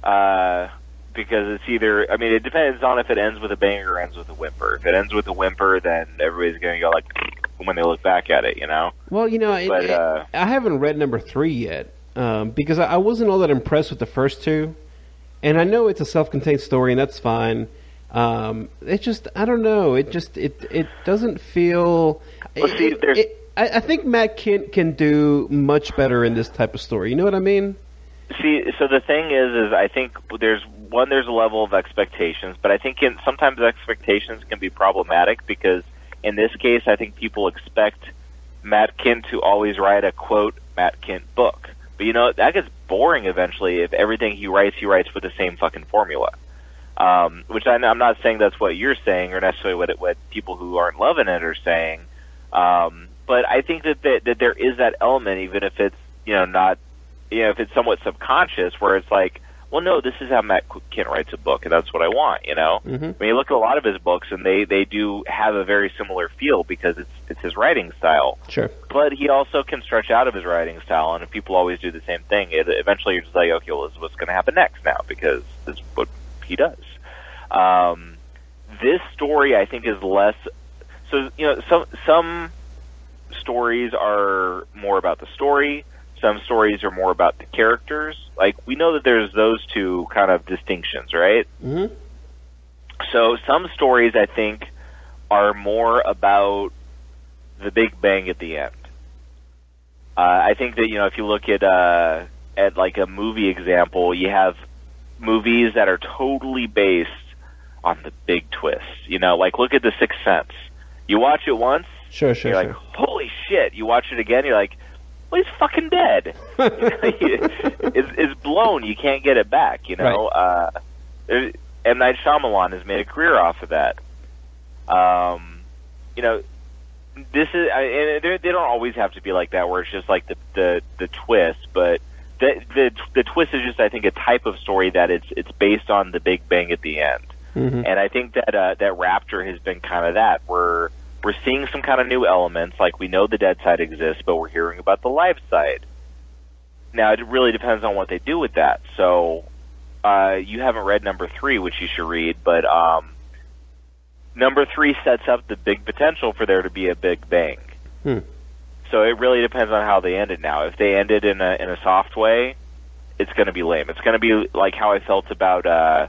Uh, because it's either, I mean, it depends on if it ends with a bang or ends with a whimper. If it ends with a whimper, then everybody's going to go like when they look back at it, you know? Well, you know, it, But, it- uh, I haven't read number three yet um, because I, I wasn't all that impressed with the first two, and I know it's a self-contained story, and that's fine. Um, it just, I don't know. It just, it, it doesn't feel. Well, see, it- it- I, I think Matt Kindt can do much better in this type of story. You know what I mean? See, so the thing is, is I think there's one, there's a level of expectations, but I think in, sometimes expectations can be problematic because in this case, I think people expect Matt Kindt to always write a quote Matt Kindt book. But you know that gets boring eventually if everything he writes, he writes with the same fucking formula. Um, which I, I'm not saying that's what you're saying or necessarily what it, what people who aren't loving it are saying. Um, but I think that, that that there is that element, even if it's you know not you know, if it's somewhat subconscious, where it's like, well, no, this is how Matt Kindt writes a book, and that's what I want, you know. Mhm. When you look at a lot of his books, and they they do have a very similar feel because it's it's his writing style, Sure. but he also can stretch out of his writing style. And if people always do the same thing, it, eventually you're just like, okay, well, this is what's going to happen next now because this is what he does. Um, this story I think is less. So you know, some some stories are more about the story. Some stories are more about the characters. Like we know that there's those two kind of distinctions, right? hmm So some stories I think are more about the Big Bang at the end. Uh, I think that you know if you look at uh, at like a movie example, you have movies that are totally based on the big twist. You know, like look at The Sixth Sense. You watch it once, Sure, sure, you're sure. like, holy shit! You watch it again, you're like, well, he's fucking dead. it's, it's blown. You can't get it back. You know. Uh, there- M Night Shyamalan has made a career off of that. Um, you know, this is, I- and they they don't always have to be like that, where it's just like the the the twist, but. The, the the twist is just I think a type of story that it's it's based on the Big Bang at the end, Mhm. and I think that uh, that Rapture has been kind of that. We're we're seeing some kind of new elements, like we know the dead side exists, but we're hearing about the live side. Now it really depends on what they do with that. So uh, you haven't read number three, which you should read, but um, number three sets up the big potential for there to be a Big Bang. Hmm. So it really depends on how they end it now. If they end it in a in a soft way, it's going to be lame. It's going to be like how I felt about uh,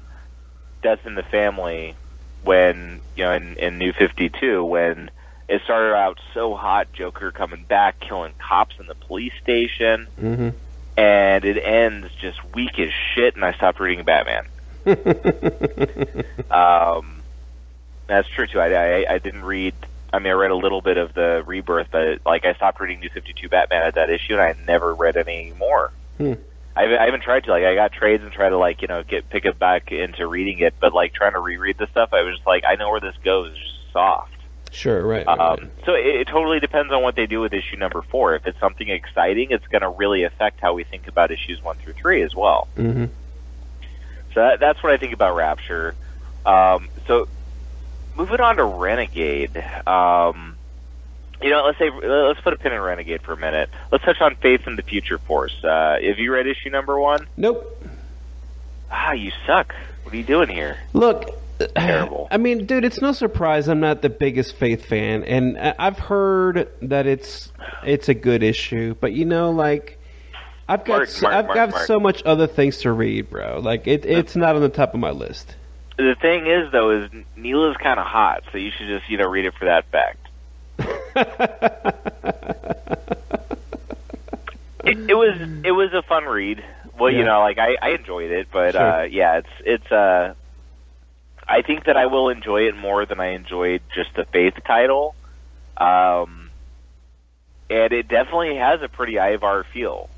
Death in the Family when you know in, in New Fifty Two when it started out so hot, Joker coming back, killing cops in the police station, Mhm. and it ends just weak as shit. And I stopped reading Batman. Um, that's true too. I, I I didn't read. I mean, I read a little bit of the Rebirth, but like I stopped reading New Fifty Two Batman at that issue, and I never read any more. Hmm. I, haven't- I haven't tried to. Like, I got trades and try to like you know get pick it back into reading it, but like trying to reread the stuff, I was just like, I know where this goes. It's just soft. Sure, right. right, Um, so it, it totally depends on what they do with issue number four. If it's something exciting, it's going to really affect how we think about issues one through three as well. right. Mhm. So that, that's what I think about Rapture. Um, so moving on to Renegade. Um, you know, let's say let's put a pin in Renegade for a minute. Let's touch on Faith in the Future Force. Uh, have you read issue number one? Nope. Ah, you suck. What are you doing here? Look, Terrible. I mean, dude, it's no surprise I'm not the biggest Faith fan, and I've heard that it's it's a good issue, but you know, like. I've got Mark, so, Mark, I've Mark, got so much other things to read, bro. Like it, it's not on the top of my list. The thing is, though, is Neela's kind of hot, so you should just you know read it for that fact. it, it was it was a fun read. Well, you know, like I, I enjoyed it, but Sure. uh, yeah, it's it's. Uh, I think that I will enjoy it more than I enjoyed just the Faith title, um, and it definitely has a pretty Ivar feel.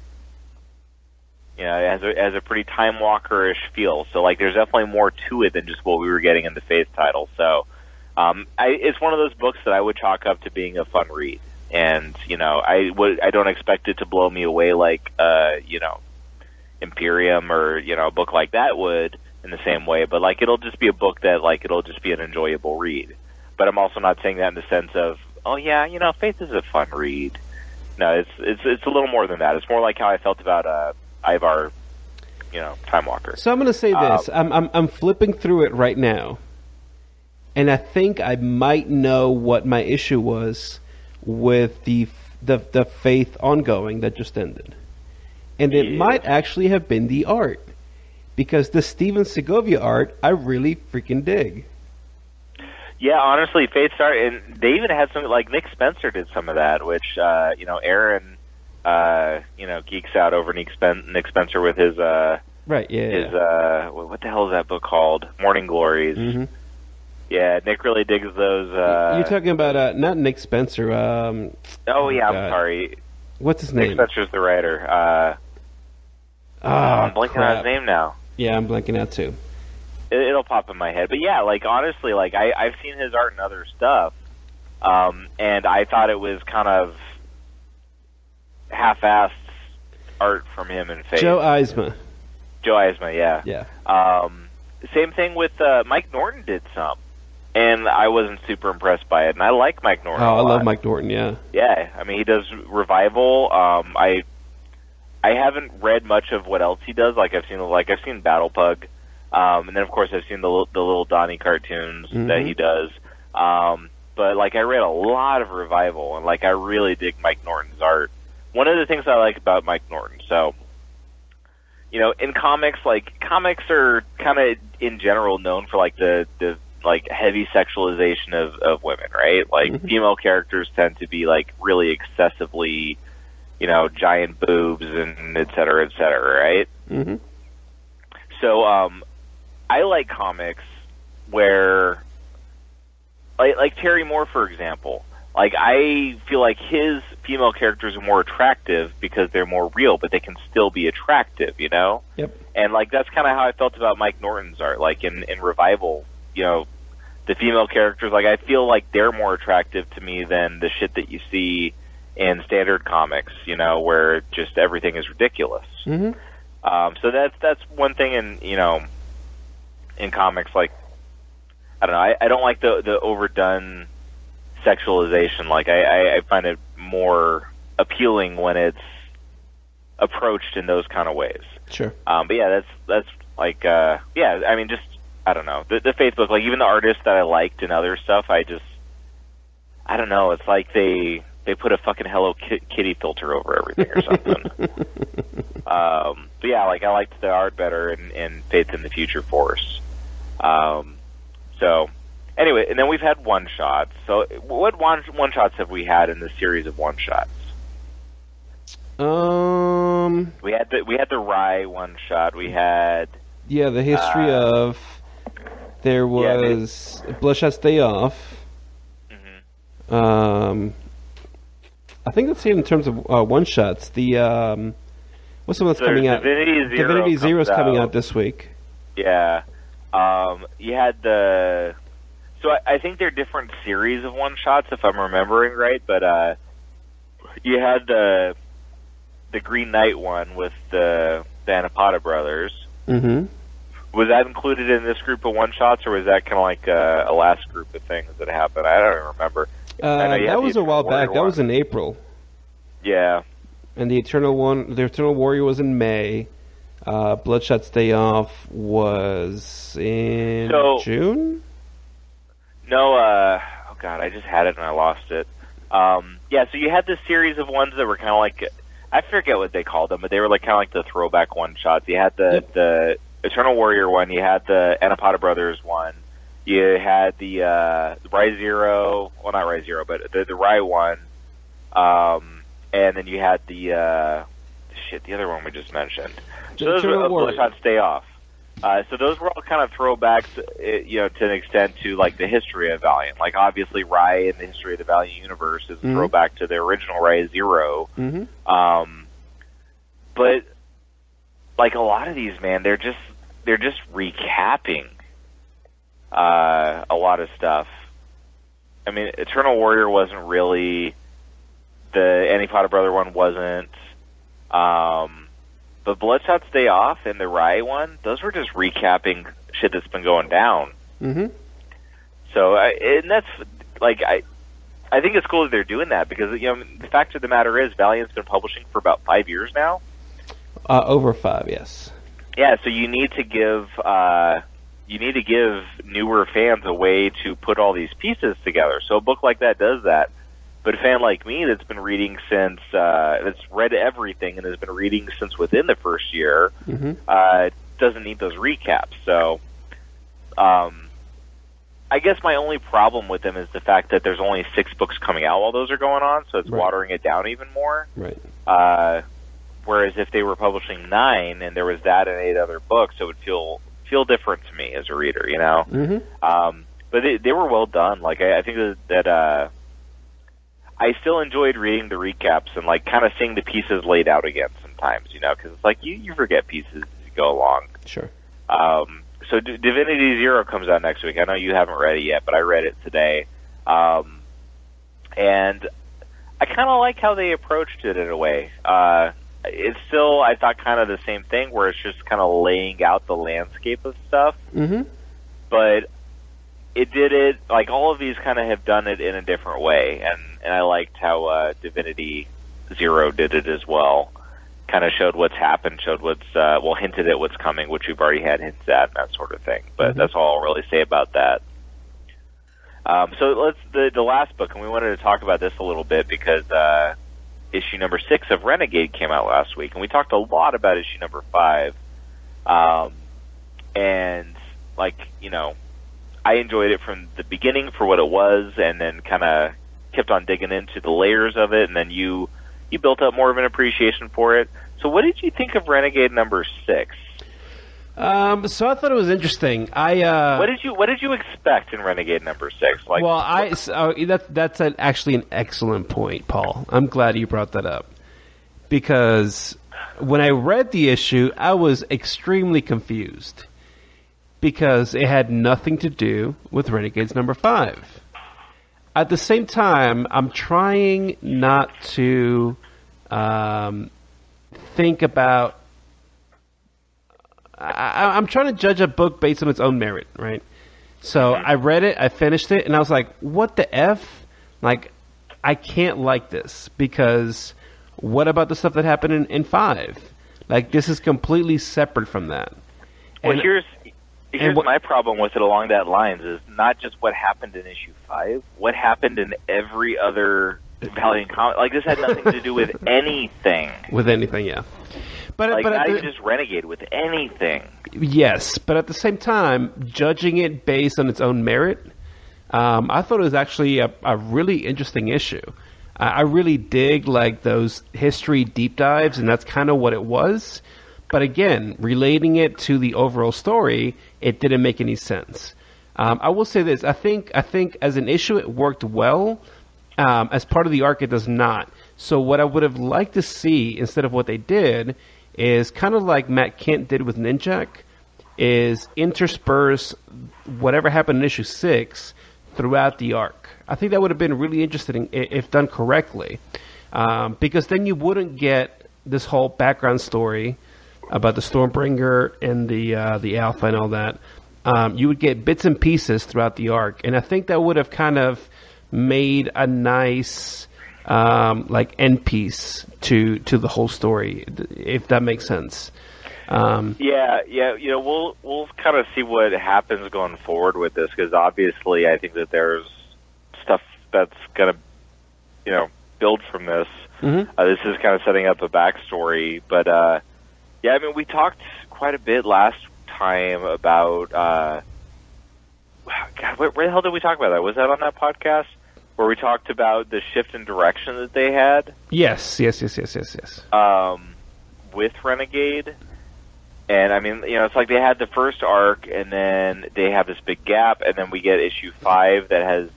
You know, it has a, has a pretty Time Walkerish feel. So like, there's definitely more to it than just what we were getting in the Faith title. So, um, I, it's one of those books that I would chalk up to being a fun read. And you know, I would I don't expect it to blow me away like uh, you know, Imperium or you know a book like that would in the same way. But like, it'll just be a book that like it'll just be an enjoyable read. But I'm also not saying that in the sense of oh yeah, you know, Faith is a fun read. No, it's it's it's a little more than that. It's more like how I felt about uh, Ivar, you know, Time Walker. So I'm going to say this. I'm, I'm I'm flipping through it right now, and I think I might know what my issue was with the the the faith ongoing that just ended, and it Yeah. might actually have been the art, because the Stephen Segovia art I really freaking dig. Yeah, honestly, Faith Star, and they even had some like Nick Spencer did some of that, which uh, you know Aaron, uh, you know, geeks out over Nick, Spen- Nick Spencer with his uh, Right? Yeah. his uh, what the hell is that book called? Morning Glories. hmm Yeah, Nick really digs those. Uh, You're talking about uh, not Nick Spencer. Um, oh yeah, I'm God. sorry. what's his Nick name? Spencer's the writer. Uh, Ah, I'm blanking on crap. his name now. Yeah, I'm blanking out too. it, it'll pop in my head. But yeah, like honestly, like I, I've seen his art and other stuff, um, and I thought it was kind of half-assed art from him in Faith. Joe Eisma. Joe Eisma, yeah. Yeah. Um, same thing with uh, Mike Norton did some, and I wasn't super impressed by it. And I like Mike Norton. Oh, I love. Mike Norton. Yeah. Yeah, I mean he does revival. Um, I I haven't read much of what else he does. Like I've seen like I've seen Battle Pug. Um, and then of course I've seen the the little Donnie cartoons that he does. Um, but like I read a lot of revival, and like I really dig Mike Norton's art. One of the things I like about Mike Norton, so you know, in comics, like comics are kind of in general known for like the the like heavy sexualization of of women, right? Like female characters tend to be like really excessively, you know, giant boobs and et cetera, et cetera, right? Mm-hmm. So um, I like comics where, like, like Terry Moore, for example. Like I feel like his female characters are more attractive because they're more real, but they can still be attractive, you know. Yep. And like that's kind of how I felt about Mike Norton's art. Like in in Revival, you know, the female characters, like I feel like they're more attractive to me than the shit that you see in standard comics, you know, where just everything is ridiculous. Mm-hmm. Um, so that's that's one thing in you know in comics like I don't know I, I don't like the the overdone sexualization like I, I, I find it more appealing when it's approached in those kind of ways. Sure. Um, but yeah, that's that's like uh, yeah I mean just I don't know the the Faith book like even the artists that I liked and other stuff I just I don't know it's like they they put a fucking Hello Kitty filter over everything or something. Um, but yeah, like I liked the art better and, in Faith in the Future Force. Um, so anyway, and then we've had one shots. So what one one shots have we had in this series of one shots? Um. We had the we had the Rai one shot. We had Yeah, the history Uh, of there yeah, was Bloodshot's Day Off. Mm-hmm. Um, I think that's it in terms of uh, one shots. The um, what's the one that's so coming out? Divinity Zero. Divinity Zero is coming out this week. Yeah. Um, you had the. So I, I think they're different series of one shots, if I'm remembering right. But uh, you had the the Green Knight one with the the Anni-Padda brothers. Mm-hmm. Was that included in this group of one shots, or was that kind of like a, a last group of things that happened? I don't even remember. Uh, that was a while back. Warrior That was in April, Yeah. and the Eternal one, the Eternal Warrior was in May. Uh, Bloodshot's Day Off was in So- June. No, uh, oh god, I just had it and I lost it. Um, yeah, so you had this series of ones that were kind of like, I forget what they called them, but they were like kind of like the throwback one shots. You had the Yep. the Eternal Warrior one, you had the Anni-Padda Brothers one, you had the uh, Rai Zero, well not Rai Zero, but the the Rai one, um, and then you had the uh, shit, the other one we just mentioned. So those Eternal were Warrior. Stay Off. Uh, so those were all kind of throwbacks, uh, you know, to an extent to like the history of Valiant. Like obviously, Rai and the history of the Valiant universe is a Mhm. throwback to the original Rai Zero. Mm-hmm. Um, but like a lot of these, man, they're just they're just recapping uh, a lot of stuff. I mean, Eternal Warrior wasn't really the Anni-Padda Brother one wasn't. Um, but Bloodshot's Day Off and the Rai one, those were just recapping shit that's been going down. Mm-hmm. So, I, and that's like I, I think it's cool that they're doing that because you know the fact of the matter is Valiant's been publishing for about five years now. Uh, over five, yes. Yeah, so you need to give uh, you need to give newer fans a way to put all these pieces together. So a book like that does that. But a fan like me that's been reading since uh, that's read everything and has been reading since within the first year Mm-hmm. uh, doesn't need those recaps. So, um, I guess my only problem with them is the fact that there's only six books coming out while those are going on, so it's Right. watering it down even more. Right. Uh, whereas if they were publishing nine and there was that and eight other books, it would feel feel different to me as a reader, you know. Mm-hmm. Um, but they, they were well done. Like I, I think that, that uh, I still enjoyed reading the recaps and like kind of seeing the pieces laid out again sometimes, you know, because it's like you you forget pieces as you go along. Sure. Um, so D- Divinity Zero comes out next week. I know you haven't read it yet, but I read it today. Um, and I kind of like how they approached it in a way. Uh, it's still, I thought, kind of the same thing where it's just kind of laying out the landscape of stuff, Mm-hmm. but it did it like all of these kind of have done it in a different way, and and I liked how uh, Divinity Zero did it as well. kind of showed what's happened, showed what's uh, well hinted at what's coming, which we've already had hints at, and that sort of thing. But Mm-hmm. that's all I'll really say about that. Um, so let's the the last book, and we wanted to talk about this a little bit because uh, issue number six of Renegade came out last week, and we talked a lot about issue number five. Um, and like you know, I enjoyed it from the beginning for what it was, and then kind of kept on digging into the layers of it, and then you you built up more of an appreciation for it. So, what did you think of Renegade number six? Um, so I thought it was interesting. I uh, What did you What did you expect in Renegade number six? Like, well, I so that that's an, actually an excellent point, Paul. I'm glad you brought that up because when I read the issue, I was extremely confused because it had nothing to do with Renegades number five. At the same time, I'm trying not to um, think about. I, I'm trying to judge a book based on its own merit, right? So I read it, I finished it, and I was like, "What the f?" Like, I can't like this because what about the stuff that happened in, in five? Like, this is completely separate from that. well, And- here's here's what- my problem with it along that lines is not just what happened in issue five, what happened in every other Valiant comic. Like, this had nothing to do with anything. with anything, yeah. But Like, but not the- just Renegade with anything. Yes, but at the same time, judging it based on its own merit, um, I thought it was actually a, a really interesting issue. I, I really dig like those history deep dives, and that's kind of what it was. But again, relating it to the overall story, it didn't make any sense. Um, I will say this: I think I think as an issue, it worked well. Um, as part of the arc, it does not. So what I would have liked to see instead of what they did is kind of like Matt Kindt did with Ninjak, is intersperse whatever happened in issue six throughout the arc. I think that would have been really interesting if done correctly, um, because then you wouldn't get this whole background story about the Stormbringer and the uh, the Alpha and all that. Um, you would get bits and pieces throughout the arc, and I think that would have kind of made a nice um, like end piece to to the whole story, if that makes sense. Um, Yeah, yeah, you know, we'll we'll kind of see what happens going forward with this because obviously, I think that there's stuff that's gonna, you know, build from this. Mhm. Uh, this is kind of setting up a backstory, but uh, yeah, I mean, we talked quite a bit last time about. Uh, God, where, where the hell did we talk about that? Was that on that podcast where we talked about the shift in direction that they had? yes, yes, yes, yes, yes, yes. um, with Renegade. And I mean, you know, it's like they had the first arc, and then they have this big gap, and then we get issue five that has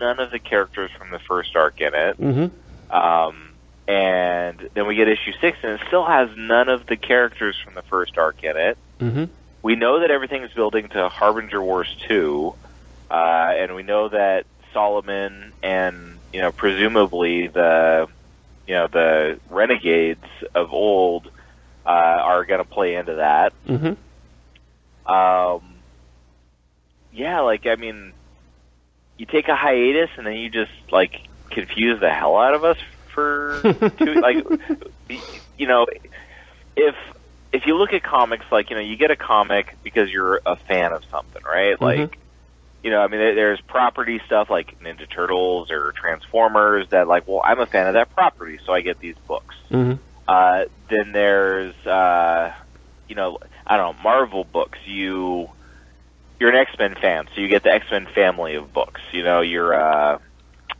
none of the characters from the first arc in it. Mm-hmm. Um, and then we get issue six, and it still has none of the characters from the first arc in it. Mm-hmm. We know that everything is building to Harbinger Wars 2, uh, and we know that Solomon and, you know, presumably the, you know, the renegades of old uh, are going to play into that. Mm-hmm. Um, yeah, like, I mean, you take a hiatus and then you just, like, confuse the hell out of us for two, like, you know, if if you look at comics, like you know, you get a comic because you're a fan of something, right? Like, you know, I mean, there's property stuff like Ninja Turtles or Transformers that, like, well, I'm a fan of that property, so I get these books. Mm-hmm. Uh, then there's, uh, you know, I don't know, Marvel books. You, you're an X Men fan, so you get the X Men family of books. You know, you're a,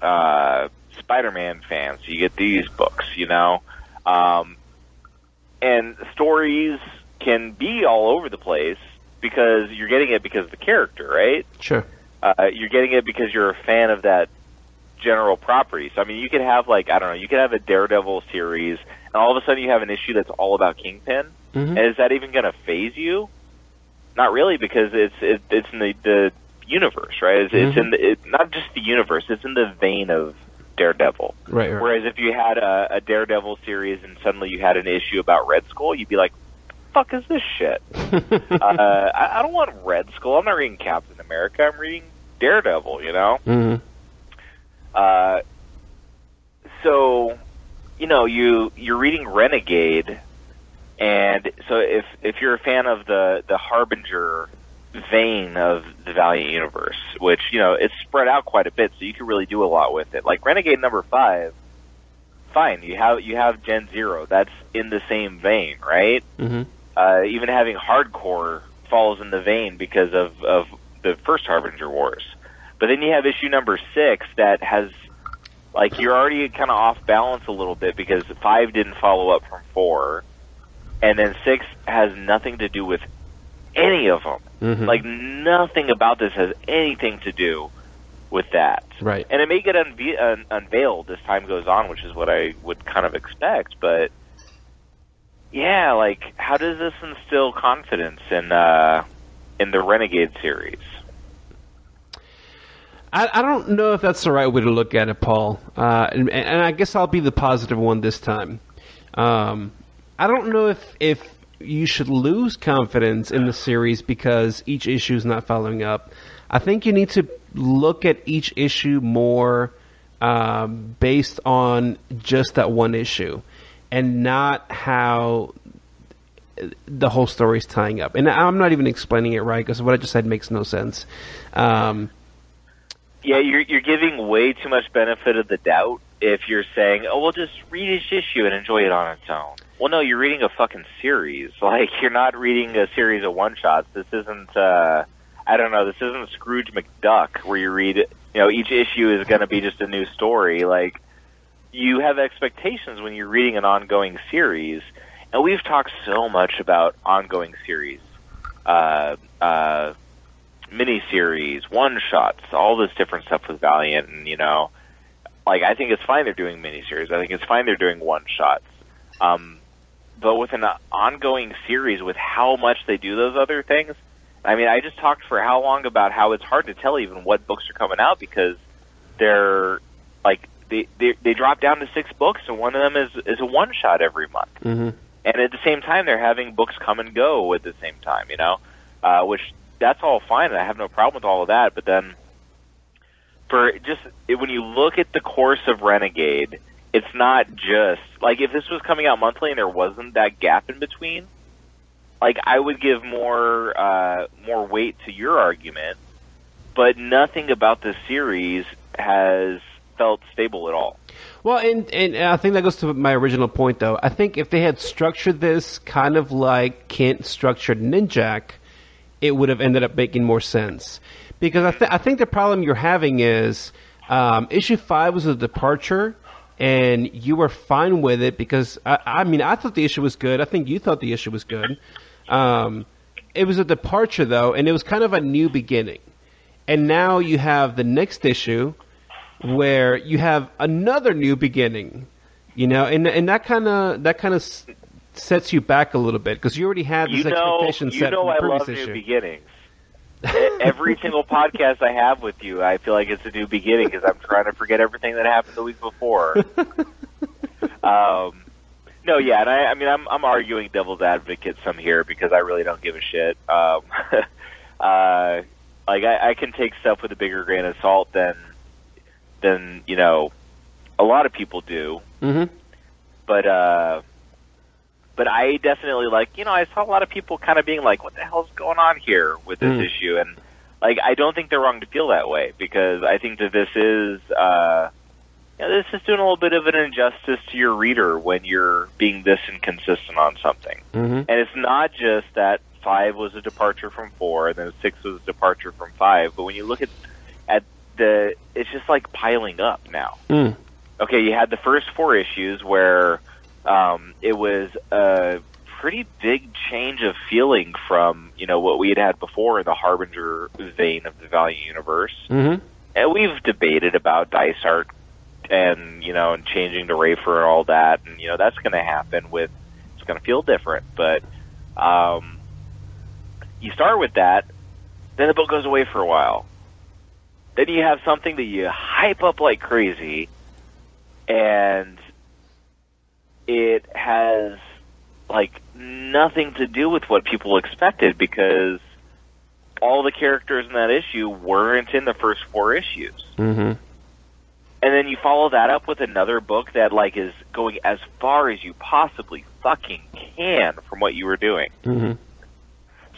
uh, Spider Man fan, so you get these books. You know, um, and stories can be all over the place because you're getting it because of the character, right? Sure. uh, you're getting it because you're a fan of that general property. So I mean, you could have like I don't know, you could have a Daredevil series, and all of a sudden you have an issue that's all about Kingpin. Mhm. And is that even going to phase you? Not really, because it's it, it's in the the universe, right? It's, it's in the, it, not just the universe; it's in the vein of Daredevil. Right, right. Whereas if you had a, a Daredevil series and suddenly you had an issue about Red Skull, you'd be like, "Fuck is this shit?" uh, I, I don't want Red Skull. I'm not reading Captain America. I'm reading Daredevil. You know. mm-hmm. Uh, so, you know, you you're reading Renegade, And so if if you're a fan of the the Harbinger vein of the Valiant universe, which you know it's spread out quite a bit, so you can really do a lot with it. Like Renegade number five, fine, you have you have Gen Zero, that's in the same vein, right? Mm-hmm. Uh, even having Hardcore falls in the vein because of of the first Harbinger Wars. But then you have issue number six that has like you're already kind of off balance a little bit because five didn't follow up from four, and then six has nothing to do with any of them. Mhm. Like nothing about this has anything to do with that. Right. And it may get unve- un- unveiled as time goes on, which is what I would kind of expect. But yeah, like how does this instill confidence in uh, in the Renegade series? I, I don't know if that's the right way to look at it, Paul. Uh, and, and I guess I'll be the positive one this time. Um, I don't know if if you should lose confidence in the series because each issue is not following up. I think you need to look at each issue more um, based on just that one issue, and not how the whole story is tying up. And I'm not even explaining it right because what I just said makes no sense. Um, Yeah, you're you're giving way too much benefit of the doubt if you're saying, "Oh, well, just read each issue and enjoy it on its own." Well, no, you're reading a fucking series. Like you're not reading a series of one shots. This isn't. uh I don't know. This isn't Scrooge McDuck where you read. You know, each issue is going to be just a new story. Like you have expectations when you're reading an ongoing series, and we've talked so much about ongoing series. Uh, uh, miniseries, one shots, all this different stuff with Valiant, and you know, like I think it's fine they're doing miniseries. I think it's fine they're doing one shots. Um, but with an ongoing series, with how much they do those other things, I mean, I just talked for how long about how it's hard to tell even what books are coming out because they're like they they, they drop down to six books, and one of them is is a one shot every month mhm. and at the same time they're having books come and go at the same time you know uh, which that's all fine and i have no problem with all of that but then for just when you look at the course of renegade it's not just like if this was coming out monthly and there wasn't that gap in between like i would give more uh, more weight to your argument but nothing about the series has felt stable at all Well, and and I think that goes to my original point, though. I think if they had structured this kind of like Kindt structured Ninjak, it would have ended up making more sense. Because I, th- I think the problem you're having is um, issue five was a departure, and you were fine with it because I, I mean I thought the issue was good. I think you thought the issue was good. Um, it was a departure though, and it was kind of a new beginning. And now you have the next issue where you have another new beginning, you know, and and that kind of that kind of s- sets you back a little bit because you already had this you know, expectation you set know from I love issue. new beginnings. Every single podcast I have with you, I feel like it's a new beginning because I'm trying to forget everything that happened the week before. um, no, yeah, and I, I mean, I'm I'm arguing devil's advocate some here because I really don't give a shit. Um, uh, like I, I can take stuff with a bigger grain of salt than than you know a lot of people do. Hmm but uh but I definitely like you know I saw a lot of people kind of being like what the hell's going on here with this Mm. issue? And like I don't think they're wrong to feel that way because I think that this is uh you know, this is doing a little bit of an injustice to your reader when you're being this inconsistent on something. Hmm and it's not just that five was a departure from four and then six was a departure from five but when you look at the it's just like piling up now. Mm. okay, you had the first four issues where um, it was a pretty big change of feeling from you know what we had had before in the Harbinger vein of the Valiant universe, hmm and we've debated about dice art and you know and changing to Rafer and all that, and you know that's going to happen with it's going to feel different, but um, you start with that, then the book goes away for a while. Then you have something that you hype up like crazy, and it has like nothing to do with what people expected because all the characters in that issue weren't in the first four issues. hmm And then you follow that up with another book that like is going as far as you possibly fucking can from what you were doing. hmm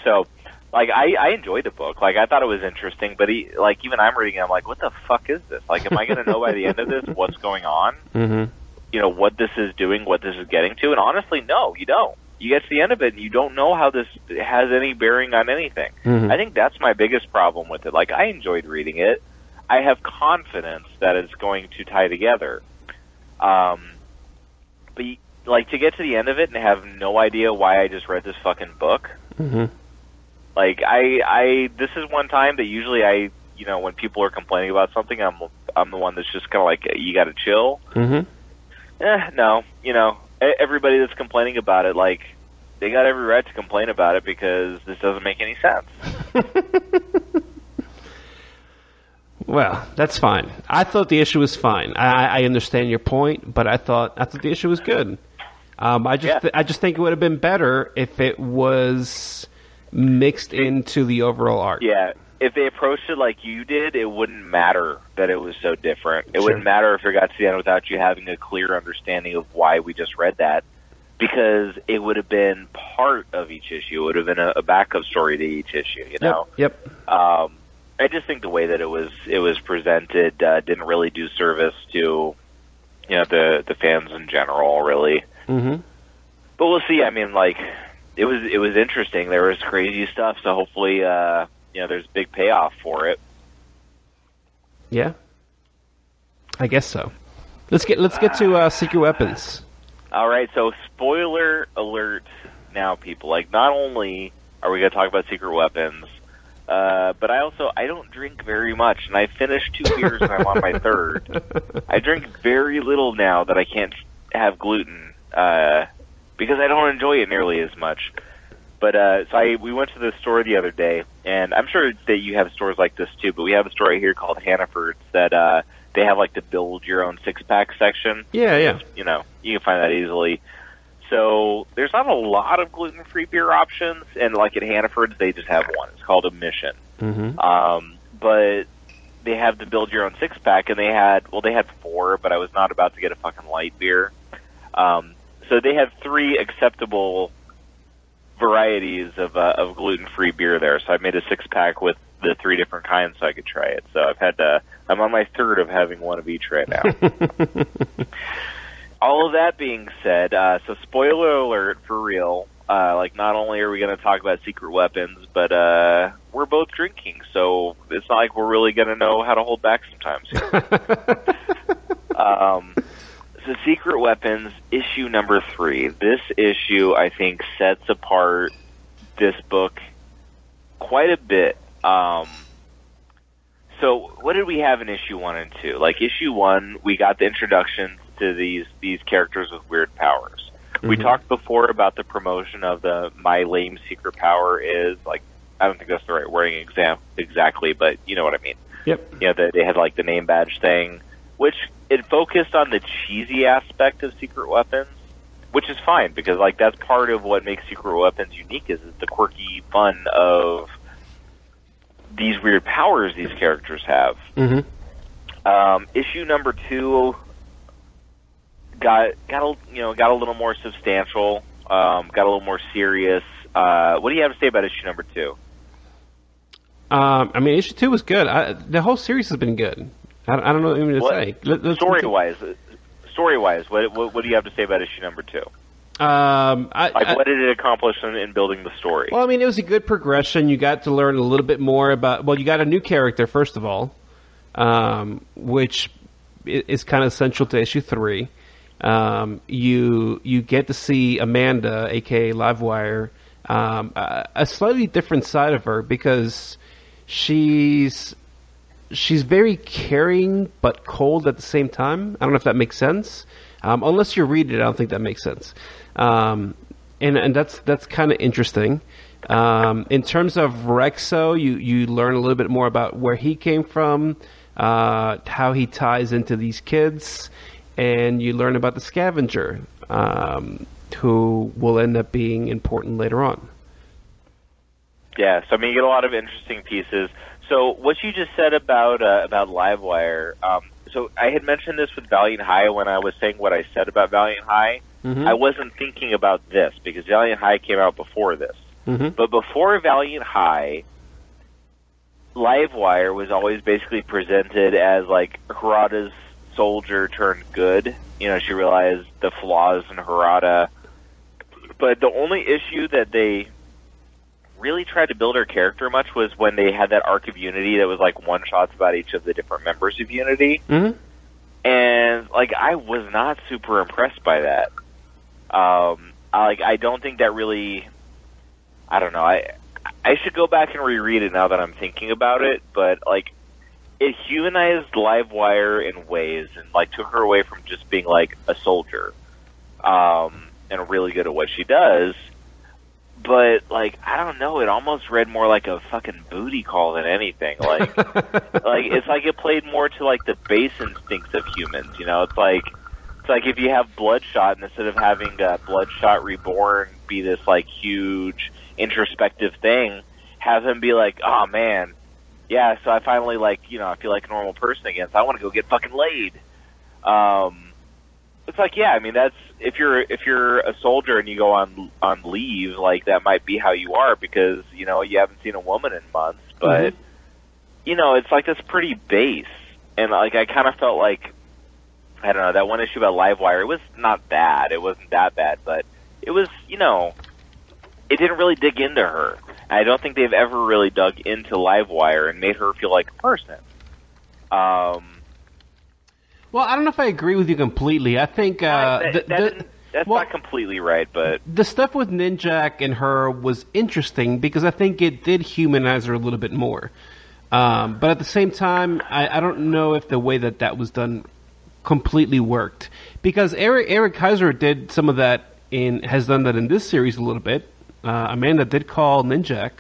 So, like, I I enjoyed the book. Like, I thought it was interesting, but he, like, even I'm reading, it, I'm like, what the fuck is this? Like, am I going to know by the end of this what's going on? hmm You know, what this is doing, what this is getting to? And honestly, no, you don't. You get to the end of it, and you don't know how this has any bearing on anything. Mhm. I think that's my biggest problem with it. Like, I enjoyed reading it. I have confidence that it's going to tie together. Um, but like to get to the end of it and have no idea why I just read this fucking book. hmm Like I, I, this is one time that usually I, you know, when people are complaining about something, I'm, I'm the one that's just kind of like, you got to chill. hmm Eh, no, you know, everybody that's complaining about it, like, they got every right to complain about it because this doesn't make any sense. Well, that's fine. I thought the issue was fine. I, I understand your point, but I thought I thought the issue was good. Um, I just Yeah. I just think it would have been better if it was mixed into the overall art. Yeah, if they approached it like you did, it wouldn't matter that it was so different. It Sure. wouldn't matter if it got to the end without you having a clear understanding of why we just read that, because it would have been part of each issue. It would have been a, a backup story to each issue. You know. Yep. Yep. Um, I just think the way that it was it was presented uh, didn't really do service to you know the the fans in general, really. hmm But we'll see. I mean, like it was it was interesting. There was crazy stuff, so hopefully, uh, you know, there's big payoff for it. Yeah. I guess so. Let's get let's get to uh, secret weapons. All right, so spoiler alert now, people. Like, not only are we going to talk about secret weapons, uh, but I also I don't drink very much, and I finished two beers and I'm on my third. I drink very little now that I can't have gluten uh, because I don't enjoy it nearly as much. But uh, so I we went to the store the other day, and I'm sure that you have stores like this too. But we have a store right here called Hannaford's that uh, they have like the build your own six pack section Yeah, yeah. you know, you can find that easily. So there's not a lot of gluten free beer options, and like at Hannaford's, they just have one. It's called Omission. hmm Um, but they have the build your own six pack, and they had well, they had four, but I was not about to get a fucking light beer. Um, so they have three acceptable varieties of uh, of gluten free beer there. So I made a six pack with the three different kinds, so I could try it. So I've had uh, I'm on my third of having one of each right now. all of that being said, uh, so spoiler alert for real. Uh, like, not only are we going to talk about secret weapons, but uh, we're both drinking, so it's not like we're really going to know how to hold back sometimes. um, so, secret weapons issue number three. This issue, I think, sets apart this book quite a bit. Um, so, what did we have in issue one and two? Like issue one, we got the introduction to these these characters with weird powers. We Mhm. talked before about the promotion of the my lame secret power is like I don't think that's the right wording exam exactly, but you know what I mean. Yep. You know, they, they had like the name badge thing, which it focused on the cheesy aspect of secret weapons, which is fine because like that's part of what makes secret weapons unique is, is the quirky fun of these weird powers these characters have. hmm Um, issue number two got got a you know got a little more substantial, um, got a little more serious. Uh, what do you have to say about issue number two? Um, I mean, issue two was good. I, the whole series has been good. I, I don't know what even to What- say. Let- Story wise, story wise, what, what what do you have to say about issue number two? Um, I, Like, what did it accomplish in, in building the story? Well, I mean, it was a good progression. You got to learn a little bit more about. Well, you got a new character first of all, um, which is kind of essential to issue three. Um, you you get to see Amanda, aka Livewire, um, a, a slightly different side of her because she's she's very caring but cold at the same time. I don't know if that makes sense. Um, unless you read it, I don't think that makes sense. Um, and and that's that's kind of interesting. Um, in terms of Rex-O, you you learn a little bit more about where he came from, uh, how he ties into these kids, and you learn about the scavenger, um, who will end up being important later on. Yeah, so I mean, you get a lot of interesting pieces. So what you just said about uh, about Livewire, um, so I had mentioned this with Valiant High when I was saying what I said about Valiant High. Mhm. I wasn't thinking about this because Valiant High came out before this. Mhm. But before Valiant High, Livewire was always basically presented as like Harada's soldier turned good. You know, she realized the flaws in Harada. But the only issue that they really tried to build her character much was when they had that arc of Unity that was like one shots about each of the different members of Unity. Mhm. And like I was not super impressed by that. Um I, like I don't think that really I don't know. I I should go back and reread it now that I'm thinking about it, but like it humanized Livewire in ways and like took her away from just being like a soldier. Um and really good at what she does. But like I don't know, it almost read more like a fucking booty call than anything. Like like it's like it played more to like the base instincts of humans. You know, it's like it's like if you have Bloodshot and instead of having uh, Bloodshot Reborn be this like huge introspective thing, have him be like, oh man, yeah. So I finally like you know I feel like a normal person again. So I want to go get fucking laid. Um, it's like yeah, I mean that's if you're if you're a soldier and you go on on leave, like that might be how you are because you know you haven't seen a woman in months, but you know it's like that's pretty base, and like I kind of felt like I don't know that one issue about Livewire. It was not bad. It wasn't that bad, but it was you know it didn't really dig into her. I don't think they've ever really dug into Livewire and made her feel like a person. Um, Well, I don't know if I agree with you completely. I think uh, that, the, that the- that's well- not completely right, but the stuff with Ninjak and her was interesting because I think it did humanize her a little bit more. Um, but at the same time, I, I don't know if the way that that was done completely worked because Eric Eric Heisserer did some of that in has done that in this series a little bit. Uh, Amanda did call Ninjak,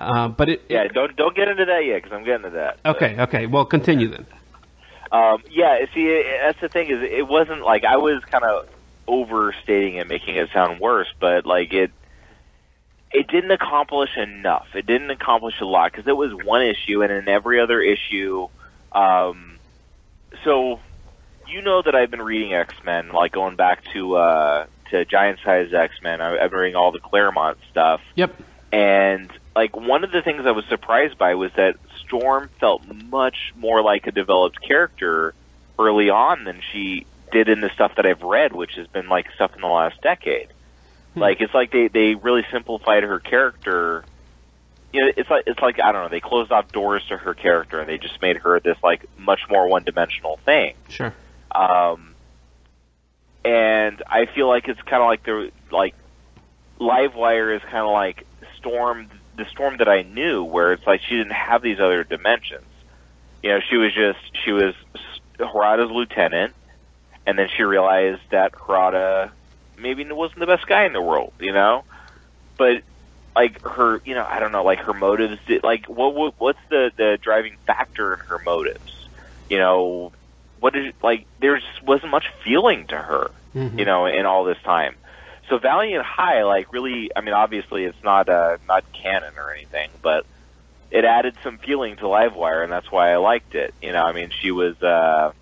uh, but it yeah, don't don't get into that yet because I'm getting to that. okay okay well continue then. Um, yeah, see, that's the thing is, it wasn't like I was kind of overstating it, making it sound worse, but like it, it didn't accomplish enough. It didn't accomplish a lot because it was one issue, and in every other issue, um, so you know that I've been reading X Men, like going back to uh, to Giant Size X Men. I've been reading all the Claremont stuff. Yep. And like one of the things I was surprised by was that Storm felt much more like a developed character early on than she did in the stuff that I've read, which has been like stuff in the last decade. Like it's like they they really simplified her character. You know, it's like it's like I don't know. They closed off doors to her character and they just made her this like much more one dimensional thing. Sure. Um, and I feel like it's kind of like the like Livewire is kind of like Storm, the Storm that I knew, where it's like she didn't have these other dimensions. You know, she was just she was Harada's lieutenant, and then she realized that Harada maybe wasn't the best guy in the world. You know, but like her, you know, I don't know, like her motives. Did, like what, what what's the the driving factor in her motives? You know, what is like there just wasn't much feeling to her, mm-hmm. you know, in all this time. So Valiant High, like really, I mean, obviously it's not uh, not canon or anything, but it added some feeling to Livewire, and that's why I liked it. You know, I mean, she was, uh,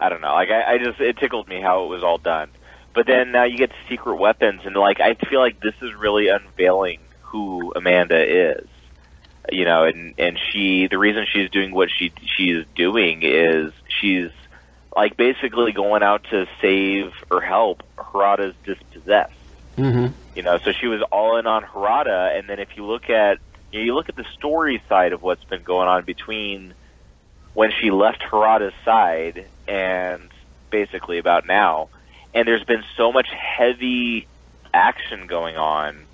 I don't know, like I, I just it tickled me how it was all done. But then now you get Secret Weapons, and like I feel like this is really unveiling who Amanda is you know, and and she the reason she's doing what she she's doing is she's like basically going out to save or help Harada's dispossessed. Mm-hmm. You know, so she was all in on Harada, and then if you look at you, know, you look at the story side of what's been going on between when she left Harada's side and basically about now, and there's been so much heavy action going on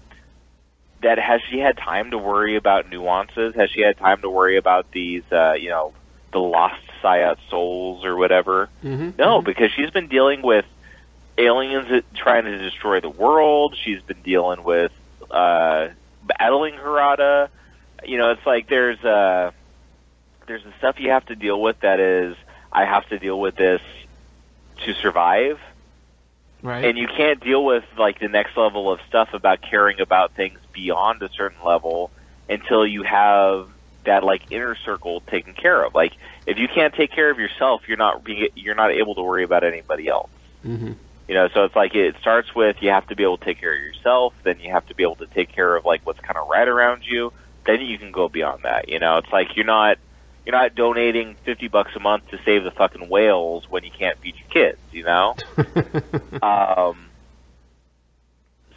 that has she had time to worry about nuances? Has she had time to worry about these, uh, you know, the lost Psiot souls or whatever? Mm-hmm. No, because she's been dealing with aliens that trying to destroy the world. She's been dealing with uh, battling Harada. You know, it's like there's uh, there's the stuff you have to deal with that is I have to deal with this to survive Right. and you can't deal with like the next level of stuff about caring about things beyond a certain level until you have that like inner circle taken care of. Like if you can't take care of yourself, you're not being, you're not able to worry about anybody else. Mm-hmm. You know, so it's like it starts with you have to be able to take care of yourself, then you have to be able to take care of like what's kind of right around you. Then you can go beyond that. You know, it's like you're not you're not donating fifty bucks a month to save the fucking whales when you can't feed your kids. You know, um,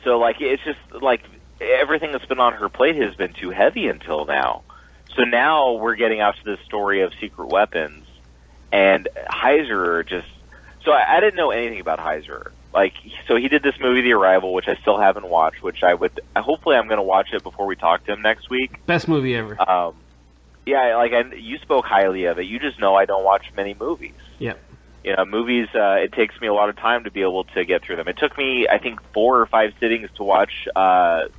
so like it's just like everything that's been on her plate has been too heavy until now. So now we're getting out to this story of secret weapons, and Heisserer just. So I, I didn't know anything about Heisserer. Like, so he did this movie, The Arrival, which I still haven't watched. Which I would, hopefully, I'm going to watch it before we talk to him next week. Best movie ever. Um, yeah, like I, you spoke highly of it. You just know I don't watch many movies. Yep. You know, movies. Uh, it takes me a lot of time to be able to get through them. It took me, I think, four or five sittings to watch. Uh,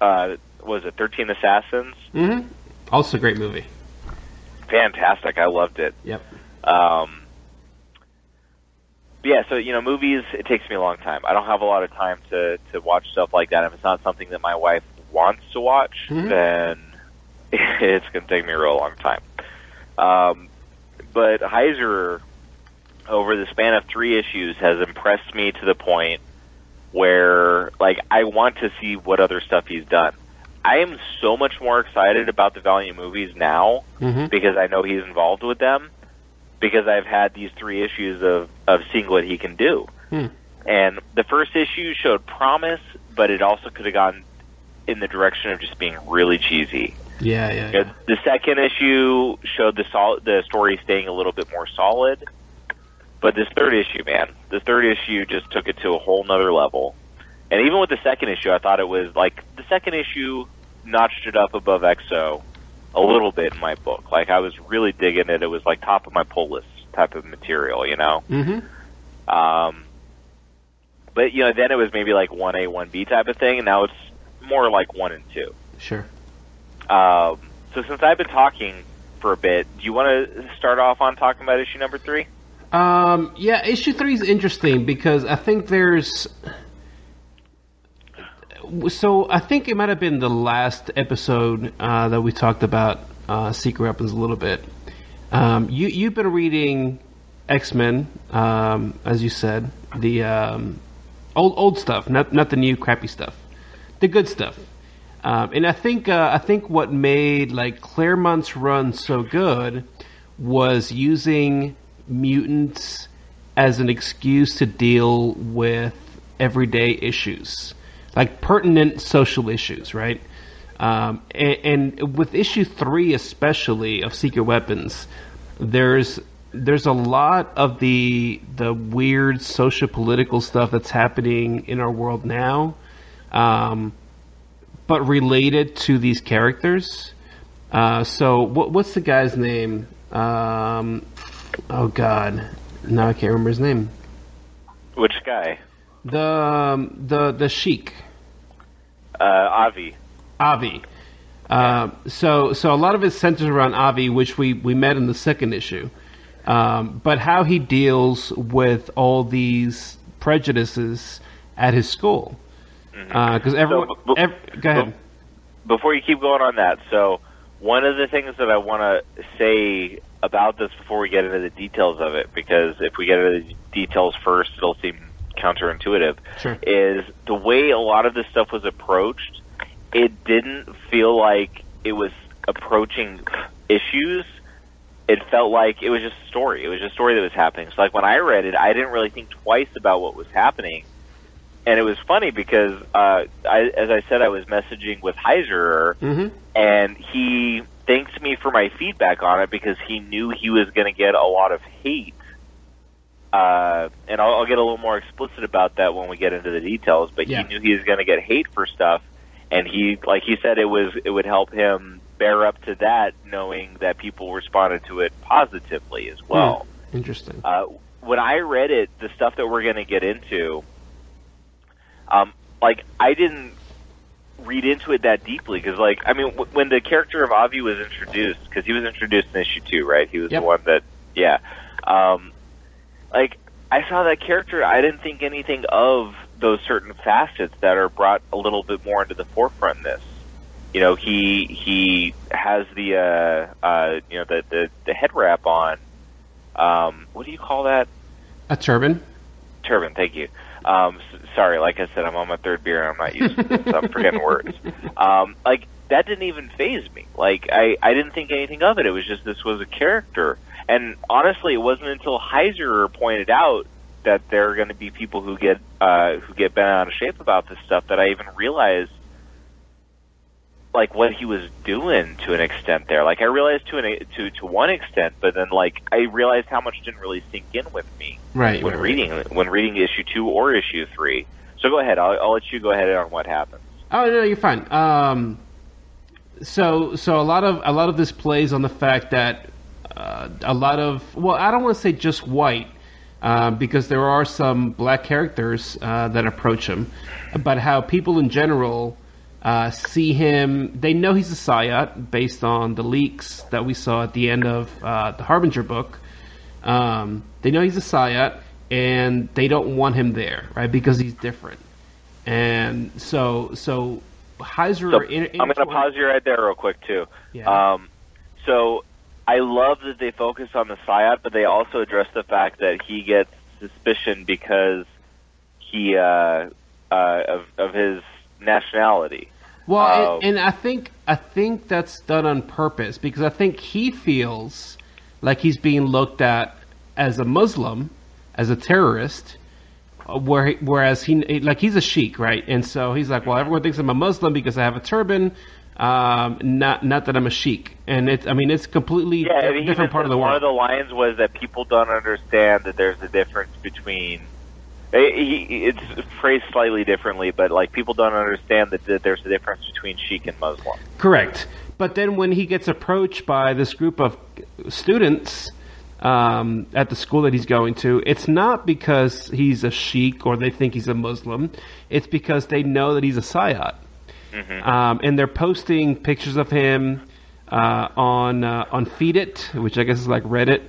uh, was it Thirteen Assassins? Mm-hmm. Also a great movie. Fantastic. I loved it. Yep. Um, yeah, so you know, movies. It takes me a long time. I don't have a lot of time to to watch stuff like that. If it's not something that my wife wants to watch, Mhm. then it's going to take me a real long time. Um, but Heisserer, over the span of three issues, has impressed me to the point where, like, I want to see what other stuff he's done. I am so much more excited about the Valiant movies now Mm-hmm. because I know he's involved with them because I've had these three issues of of seeing what he can do. Hmm. And the first issue showed promise, but it also could have gone in the direction of just being really cheesy. Yeah, yeah, yeah. the second issue showed the sol- the story staying a little bit more solid, but this third issue, man, the third issue just took it to a whole nother level. And even with the second issue, I thought it was like the second issue notched it up above X-O a little bit in my book. Like I was really digging it. It was like top of my pull list type of material, you know. Mm-hmm. Um, but you know, then it was maybe like one A, one B type of thing, and now it's more like one and two. Sure. Um, so since I've been talking for a bit, do you want to start off on talking about issue number three? Um, yeah, issue three is interesting because I think there's. So I think it might have been the last episode uh, that we talked about uh, secret weapons a little bit. Um, you you've been reading X Men, um, as you said, the um, old old stuff, not not the new crappy stuff, the good stuff. Um, and I think uh, I think what made like Claremont's run so good was using mutants as an excuse to deal with everyday issues, like pertinent social issues, right? Um, and, and with issue three, especially of Secret Weapons, there's there's a lot of the the weird social political stuff that's happening in our world now, um, but related to these characters. Uh, so what, what's the guy's name? Um, oh God, now I can't remember his name. Which guy? The um, the the Sheik. Uh, Avi. Avi. Uh, so so a lot of it centers around Avi, which we, we met in the second issue. Um, but how he deals with all these prejudices at his school, because everyone. Mm-hmm. So, b- ev- go ahead. Before you keep going on that, so one of the things that I want to say about this before we get into the details of it, because if we get into the details first, it'll seem counterintuitive, Sure. is the way a lot of this stuff was approached, it didn't feel like it was approaching issues. It felt like it was just a story. It was just a story that was happening. So, like, when I read it, I didn't really think twice about what was happening and it was funny because uh, I, as I said, I was messaging with Heisserer, hmm and he thanked me for my feedback on it because he knew he was going to get a lot of hate. Uh, and I'll, I'll get a little more explicit about that when we get into the details. But Yeah. he knew he was going to get hate for stuff, and he, like he said, it was it would help him bear up to that, knowing that people responded to it positively as well Interesting. uh, when I read it, the stuff that we're going to get into, um, like I didn't read into it that deeply because, like, I mean, w- when the character of Avi was introduced, because he was introduced in issue two, right? He was Yep. the one that, yeah, um, like I saw that character, I didn't think anything of those certain facets that are brought a little bit more into the forefront in this. you know, he he has the uh, uh, you know the, the the head wrap on. Um, what do you call that? A turban. Turban. Thank you. Um, s- sorry, like I said, I'm on my third beer and I'm not used to this. so I'm forgetting words. Um, like that didn't even phase me. Like I I didn't think anything of it. It was just this was a character. And honestly, it wasn't until Heisserer pointed out that there are going to be people who get uh, who get bent out of shape about this stuff that I even realized like what he was doing to an extent there. Like I realized to an to to one extent, but then like I realized how much didn't really sink in with me Right. when right, right. reading when reading issue two or issue three. So go ahead. I'll, I'll let you go ahead on what happens. Oh no, you're fine. Um, so so a lot of a lot of this plays on the fact that uh, a lot of well, I don't want to say just white. Uh, because there are some black characters uh, that approach him, but how people in general uh, see him. They know he's a Psiot based on the leaks that we saw at the end of uh, the Harbinger book. Um, they know he's a Psiot, and they don't want him there, right? Because he's different. And so, so Heisserer. So I'm going to pause you right there real quick too. Yeah. Um, so I love that they focus on the Psiot, but they also address the fact that he gets suspicion because he uh, uh, of of his nationality. Well, Um, and, and I think I think that's done on purpose because I think he feels like he's being looked at as a Muslim, as a terrorist, uh, where he- whereas he like he's a sheik, right? And so he's like, well, everyone thinks I'm a Muslim because I have a turban, um, not not that I'm a sheik. And it's I mean it's completely Yeah, di- I mean, different part of the world. One of the lines was that people don't understand that there's a difference between. He- it's phrased slightly differently, but like people don't understand that, that there's a difference between Sheik and Muslim. Correct. But then when he gets approached by this group of students um, at the school that he's going to, it's not because he's a sheik or they think he's a Muslim. It's because they know that he's a Psiot. Um, and they're posting pictures of him uh, on uh, on Feed It, which I guess is like Reddit,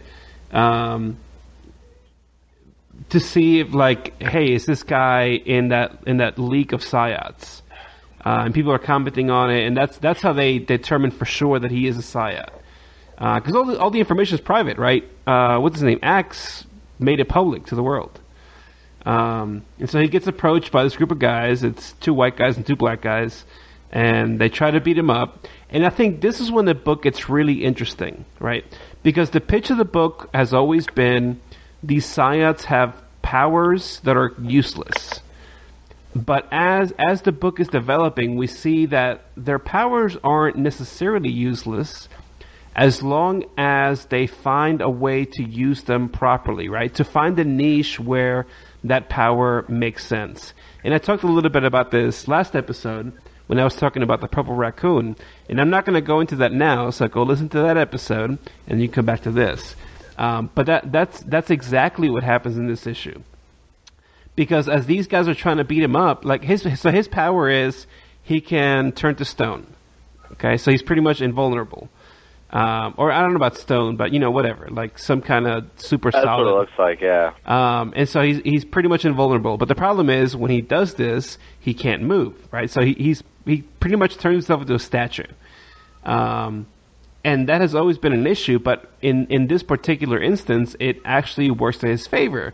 um, to see if like, hey, is this guy in that in that leak of Psiots? uh, and people are commenting on it, and that's that's how they determine for sure that he is a Psiot. Because all the all the information is private, right? Uh, what's his name? Ax made it public to the world, um, and so he gets approached by this group of guys. It's two white guys and two black guys, and they try to beat him up. And I think this is when the book gets really interesting, right? Because the pitch of the book has always been these Psiots have powers that are useless but as as the book is developing, we see that their powers aren't necessarily useless as long as they find a way to use them properly, right? To find a niche where that power makes sense. And I talked a little bit about this last episode when I was talking about the purple raccoon, and I'm not going to go into that now. So go listen to that episode, and you come back to this. Um, but that that's that's exactly what happens in this issue because as these guys are trying to beat him up, like his so his power is he can turn to stone. Okay, so he's pretty much invulnerable. Um, or I don't know about stone, but you know whatever, like some kind of super That's solid. what it looks like. Yeah. Um, and so he's he's pretty much invulnerable. But the problem is when he does this, he can't move, right? So he, he's he pretty much turns himself into a statue. Um, and that has always been an issue, but in in this particular instance, it actually works to his favor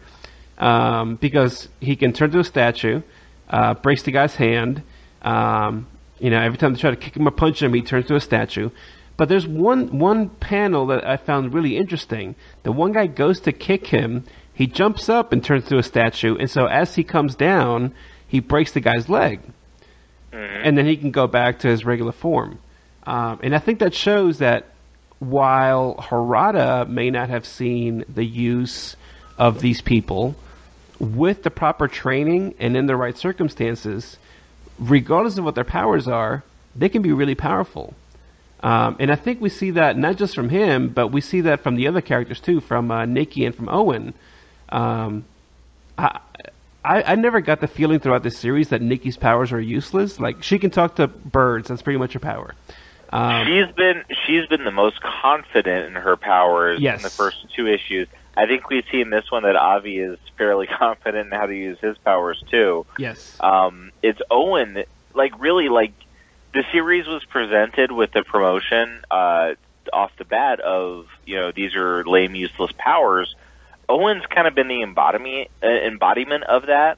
um, because he can turn to a statue, uh, breaks the guy's hand. Um, you know, every time they try to kick him or punch him, he turns to a statue. But there's one one panel that I found really interesting. The one guy goes to kick him, he jumps up and turns to a statue, and so as he comes down, he breaks the guy's leg, and then he can go back to his regular form. Um, and I think that shows that while Harada may not have seen the use of these people with the proper training and in the right circumstances, regardless of what their powers are, they can be really powerful. Um, and I think we see that not just from him, but we see that from the other characters too, from uh, Nikki and from Owen. Um, I, I, I never got the feeling throughout this series that Nikki's powers are useless. Like she can talk to birds, that's pretty much her power. Um, she's been she's been the most confident in her powers Yes. in the first two issues. I think we see in this one that Avi is fairly confident in how to use his powers too. yes. Um, it's Owen, like really, like the series was presented with the promotion uh, off the bat of you know these are lame, useless powers. Owen's kind of been the embodiment uh, embodiment of that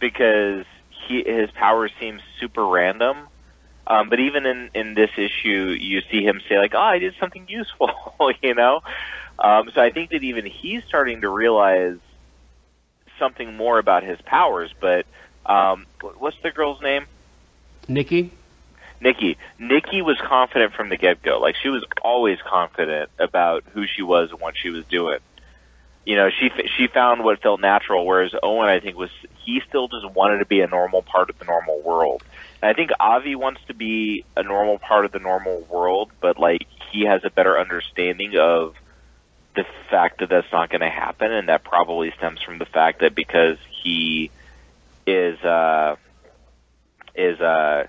because he his powers seem super random. Um, but even in in this issue, you see him say like, "Oh, I did something useful," you know. Um, so I think that even he's starting to realize something more about his powers. But um, what's the girl's name? Nikki. Nikki. Nikki was confident from the get go. Like she was always confident about who she was and what she was doing. You know, she she found what felt natural, whereas Owen, I think, was he still just wanted to be a normal part of the normal world. And I think Avi wants to be a normal part of the normal world, but like he has a better understanding of the fact that that's not going to happen, and that probably stems from the fact that because he is uh, is uh,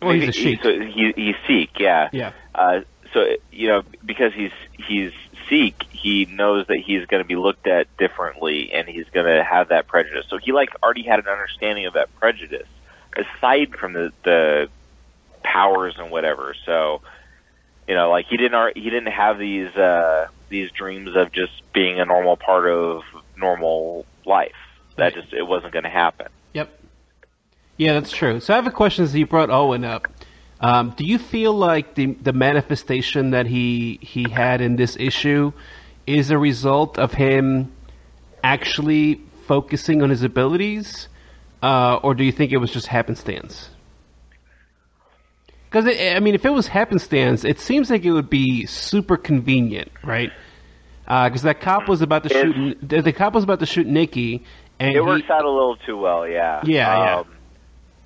well, he's a sheik. So he, he's Sikh, yeah. Yeah. Uh, so you know, because he's he's Sikh, he knows that he's going to be looked at differently, and he's going to have that prejudice. So he like already had an understanding of that prejudice, aside from the the powers and whatever. So you know, like he didn't he didn't have these uh, these dreams of just being a normal part of normal life. That just it wasn't going to happen. Yep. Yeah, that's true. So I have a question as you brought Owen up. Um, do you feel like the the manifestation that he he had in this issue is a result of him actually focusing on his abilities, uh, or do you think it was just happenstance? Because I mean, if it was happenstance, it seems like it would be super convenient, right? Because uh, that cop was about to shoot. The, the cop was about to shoot Nikki, and it he, works out a little too well. Yeah. Yeah, um, yeah.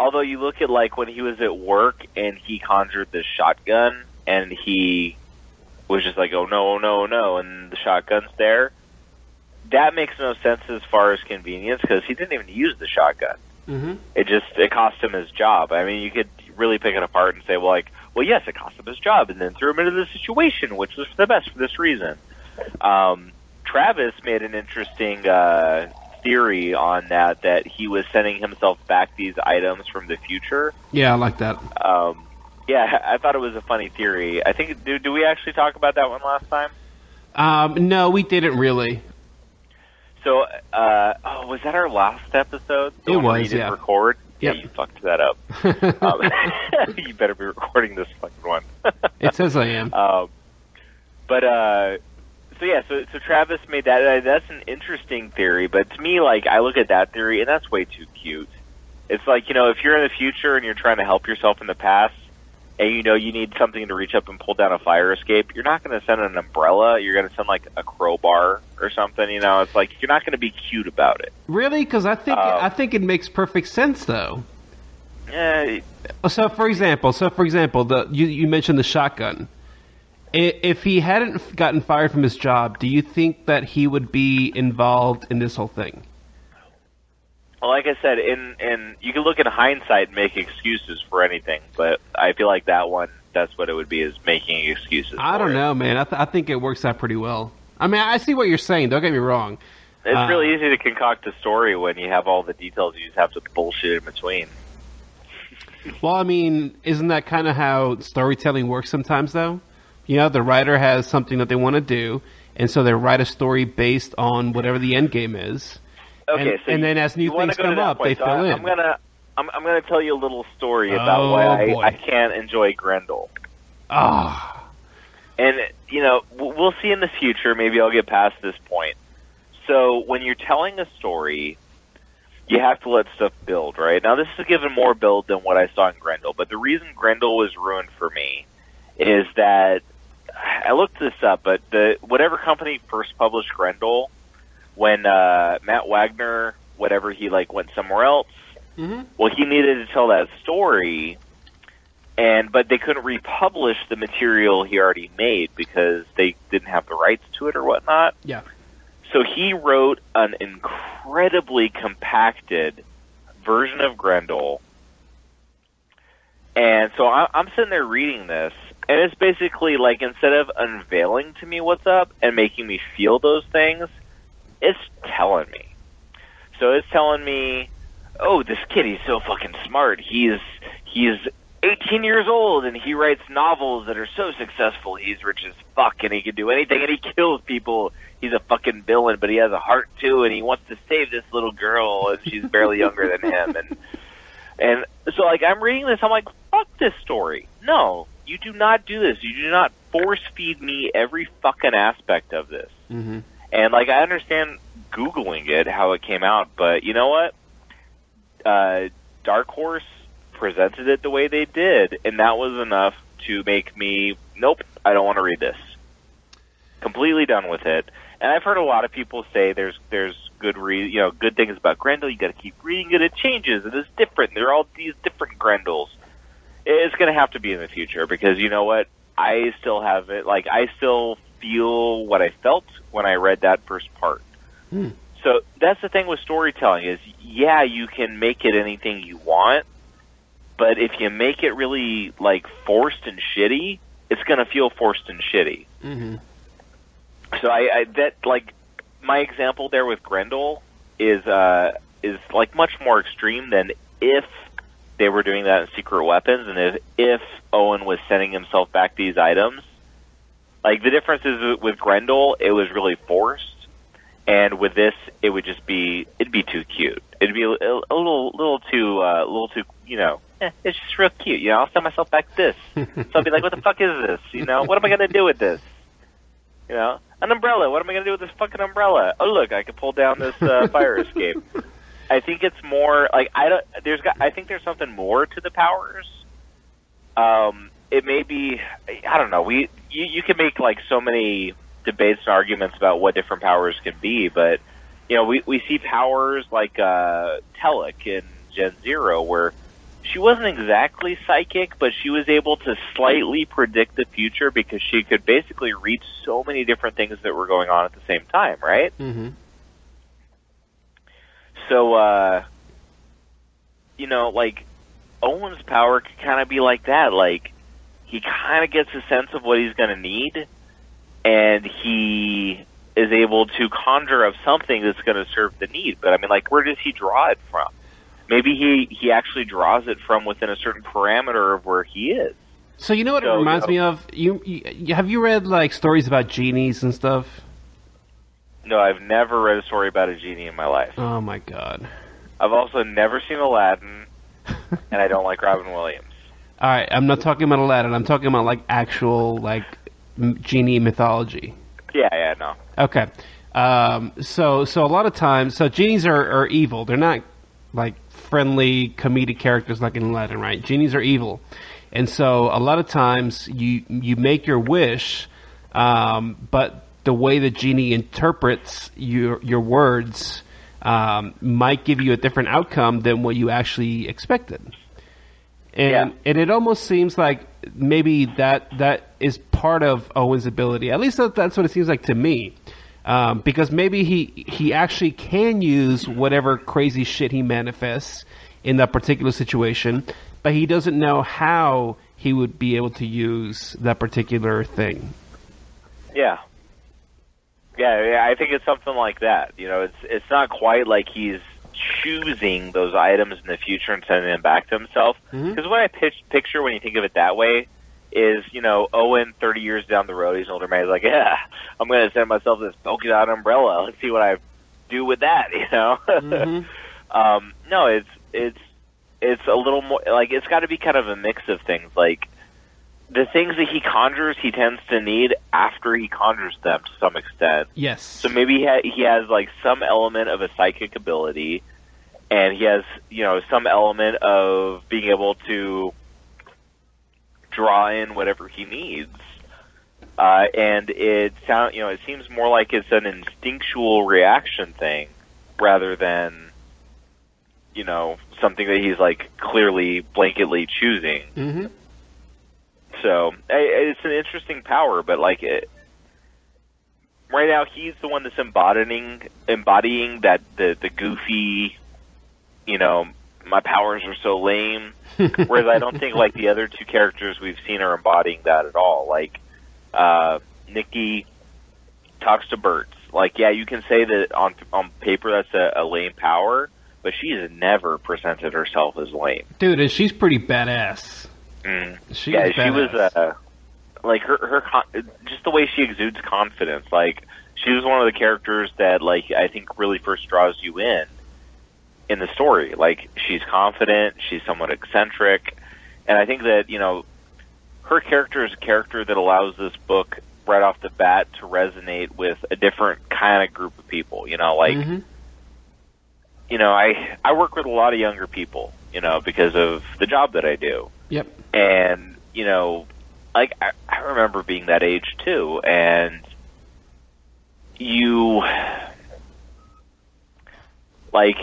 Although you look at like when he was at work and he conjured the shotgun, and he was just like, "Oh no, oh no, oh no," and the shotgun's there. That makes no sense as far as convenience because he didn't even use the shotgun. Mhm. It just it cost him his job. I mean, you could really pick it apart and say, well, like, well, yes, it cost him his job, and then threw him into the situation, which was for the best for this reason. Um, Travis made an interesting uh, theory on that that he was sending himself back these items from the future. Yeah, I like that. Um, yeah, I thought it was a funny theory. I think do, do we actually talk about that one last time? Um, no, we didn't really. So, uh, oh, was that our last episode? The It was, didn't yeah. Record. Yep. Yeah, you fucked that up. um, you better be recording this fucking one. It says I am. Um, but uh, so yeah, so so Travis made that. Uh, that's an interesting theory, but to me, like I look at that theory, and that's way too cute. It's like you know, if you're in the future and you're trying to help yourself in the past, and you know you need something to reach up and pull down a fire escape, you're not going to send an umbrella. You're going to send like a crowbar or something. You know, it's like you're not going to be cute about it. Really? Because I think Um, I think it makes perfect sense, though. Eh, So, for example, so for example, the you, you mentioned the shotgun. If he hadn't gotten fired from his job, do you think that he would be involved in this whole thing? Well, like I said, in in you can look in hindsight and make excuses for anything, but I feel like that one that's what it would be is making excuses. I don't it. know, man. I, th- I think it works out pretty well. I mean, I see what you're saying. Don't get me wrong. It's Uh, really easy to concoct a story when you have all the details. You just have to bullshit in between. Well, I mean, isn't that kind of how storytelling works sometimes, though? You know, the writer has something that they want to do, and so they write a story based on whatever the end game is. Okay, And- so and then as new things come up, point. they So fill in. I'm gonna I'm, I'm gonna tell you a little story about Oh, why I, boy. I can't enjoy Grendel. Ah, And you know, we'll see in the future. Maybe I'll get past this point. So when you're telling a story, you have to let stuff build, right? Now this is given more build than what I saw in Grendel, but the reason Grendel was ruined for me is that I looked this up, but the whatever company first published Grendel, when uh, Matt Wagner, whatever he like went somewhere else, Mhm. well, he needed to tell that story, and but they couldn't republish the material he already made because they didn't have the rights to it or whatnot. yeah. So he wrote an incredibly compacted version of Grendel. And so I, I'm sitting there reading this, and it's basically like instead of unveiling to me what's up and making me feel those things, it's telling me. So it's telling me, oh, this kid, he's so fucking smart. He's he's 18 years old and he writes novels that are so successful. He's rich as fuck and he can do anything and he kills people. He's a fucking villain, but he has a heart too and he wants to save this little girl and she's barely younger than him and and so like I'm reading this I'm like fuck this story. No, you do not do this. You do not force feed me every fucking aspect of this. Mm-hmm. And like I understand googling it how it came out, but you know what? Uh Dark Horse presented it the way they did, and that was enough to make me, nope, I don't want to read this. Completely done with it. And I've heard a lot of people say there's there's good re- you know good things about Grendel. You got to keep reading it. It changes. It is different. There are all these different Grendels. It's going to have to be in the future because you know what? I still have it. Like I still feel what I felt when I read that first part. Hmm. So that's the thing with storytelling is yeah, you can make it anything you want, but if you make it really like forced and shitty, it's going to feel forced and shitty. Mm-hmm. So I, I that like my example there with Grendel is uh is like much more extreme than if they were doing that in Secret Weapons and if if Owen was sending himself back these items. Like the difference is with Grendel, it was really forced, and with this, it would just be it'd be too cute. It'd be a, a little little too uh, a little too you know. Eh, it's just real cute, you know. I'll send myself back this, so I'll be like, "What the fuck is this? You know, what am I gonna do with this? You know, an umbrella. What am I gonna do with this fucking umbrella? Oh, look, I can pull down this uh, fire escape." I think it's more like I don't. There's got. I think there's something more to the powers. Um, it may be. I don't know. We you you can make like so many debates and arguments about what different powers can be, but you know we we see powers like uh, Telic in Gen Zero where she wasn't exactly psychic, but she was able to slightly predict the future because she could basically read so many different things that were going on at the same time, right? Mm-hmm. So, uh, you know, like Owen's power could kind of be like that. Like he kind of gets a sense of what he's going to need, and he is able to conjure up something that's going to serve the need. But I mean, like, where does he draw it from? Maybe he he actually draws it from within a certain parameter of where he is. So you know what So, it reminds you me of? You, you have you read like stories about genies and stuff? No, I've never read a story about a genie in my life. Oh my god! I've also never seen Aladdin, and I don't like Robin Williams. All right, I'm not talking about Aladdin. I'm talking about like actual like m- genie mythology. Yeah, yeah, no. Okay. Um, so so a lot of times, so genies are, are evil. They're not like friendly comedic characters like in Aladdin, right? Genies are evil, and so a lot of times you you make your wish, um, but the way the genie interprets your your words um, might give you a different outcome than what you actually expected. And Yeah. and it almost seems like maybe that that is part of Owen's ability. At least that, that's what it seems like to me. Um, because maybe he he actually can use whatever crazy shit he manifests in that particular situation, but he doesn't know how he would be able to use that particular thing. Yeah. Yeah, yeah, I think it's something like that. You know, it's it's not quite like he's choosing those items in the future and sending them back to himself. Because what I pitch, picture when you think of it that way is, you know, Owen, 30 years down the road, he's an older man. He's like, yeah, I'm going to send myself this polka dot umbrella. Let's see what I do with that, you know? Mhm. um, no, it's, it's, it's a little more, like, it's got to be kind of a mix of things. Like, the things that he conjures, he tends to need after he conjures them to some extent. Yes. So maybe he, ha- he has like some element of a psychic ability, and he has you know some element of being able to draw in whatever he needs. Uh, and it sound you know it seems more like it's an instinctual reaction thing rather than you know something that he's like clearly blanketly choosing. hmm So it's an interesting power, but like it, right now, he's the one that's embodying embodying that the the goofy, you know, my powers are so lame. Whereas I don't think like the other two characters we've seen are embodying that at all. Like uh, Nikki talks to birds. Like yeah, you can say that on on paper that's a, a lame power, but she's never presented herself as lame. Dude, and she's pretty badass. Mm. She's yeah, she badass. was uh, like her her con- just the way she exudes confidence. Like she was one of the characters that like I think really first draws you in in the story. Like she's confident, she's somewhat eccentric, and I think that you know her character is a character that allows this book right off the bat to resonate with a different kind of group of people. You know, like Mhm. you know I I work with a lot of younger people. You know because of the job that I do Yep. And you know like I, I remember being that age too. And you like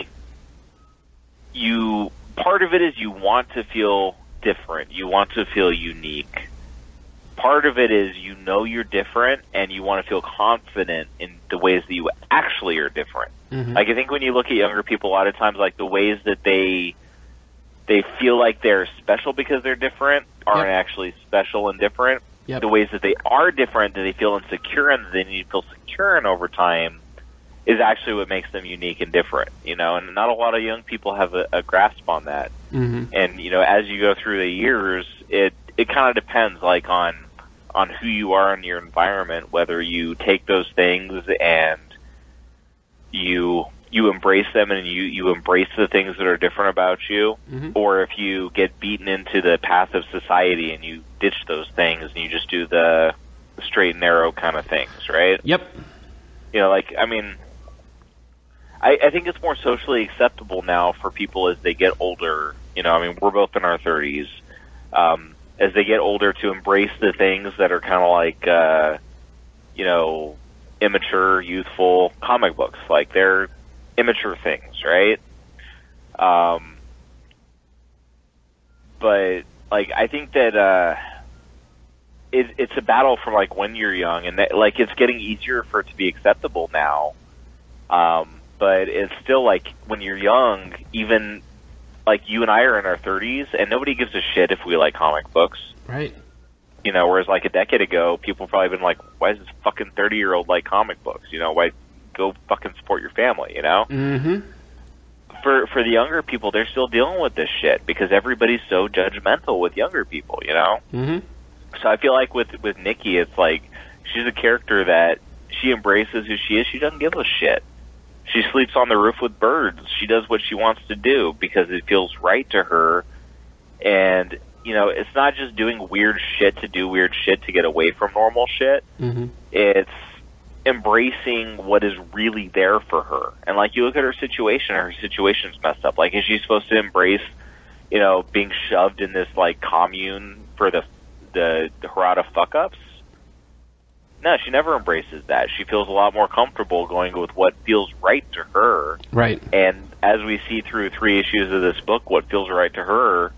you part of it is you want to feel different. You want to feel unique. Part of it is you know you're different and you want to feel confident in the ways that you actually are different. Mhm. like I think when you look at younger people, a lot of times, like the ways that they they feel like they're special because they're different aren't Yep. actually special and different. Yep. The ways that they are different, that they feel insecure and that they need to feel secure in over time, is actually what makes them unique and different. You know, and not a lot of young people have a, a grasp on that. Mhm. And you know, as you go through the years, it it kind of depends, like on on who you are in your environment, whether you take those things and you you embrace them and you you embrace the things that are different about you Mhm. or if you get beaten into the path of society and you ditch those things and you just do the straight and narrow kind of things right Yep. you know like i mean I, I think it's more socially acceptable now for people as they get older you know i mean we're both in our 30s um, as they get older to embrace the things that are kind of like uh, you know immature, youthful comic books. Like they're immature things, right? Um, but like I think that uh, it, it's a battle for like when you're young, and that, like it's getting easier for it to be acceptable now. Um, but it's still like when you're young, even like you and I are in our 30s, and nobody gives a shit if we like comic books Right. you know, whereas like a decade ago, people probably been like, "Why is this fucking thirty year old like comic books?" You know, why go fucking support your family? You know, Mm-hmm. for for the younger people, they're still dealing with this shit because everybody's so judgmental with younger people. You know, Mm-hmm. so I feel like with with Nikki, it's like she's a character that she embraces who she is. She doesn't give a shit. She sleeps on the roof with birds. She does what she wants to do because it feels right to her. And you know, it's not just doing weird shit to do weird shit to get away from normal shit. Mm-hmm. It's embracing what is really there for her. And like you look at her situation, her situation's messed up. Like is she supposed to embrace, you know, being shoved in this like commune for the the, the Harada fuck ups? No, she never embraces that. She feels a lot more comfortable going with what feels right to her. Right. And as we see through three issues of this book, what feels right to her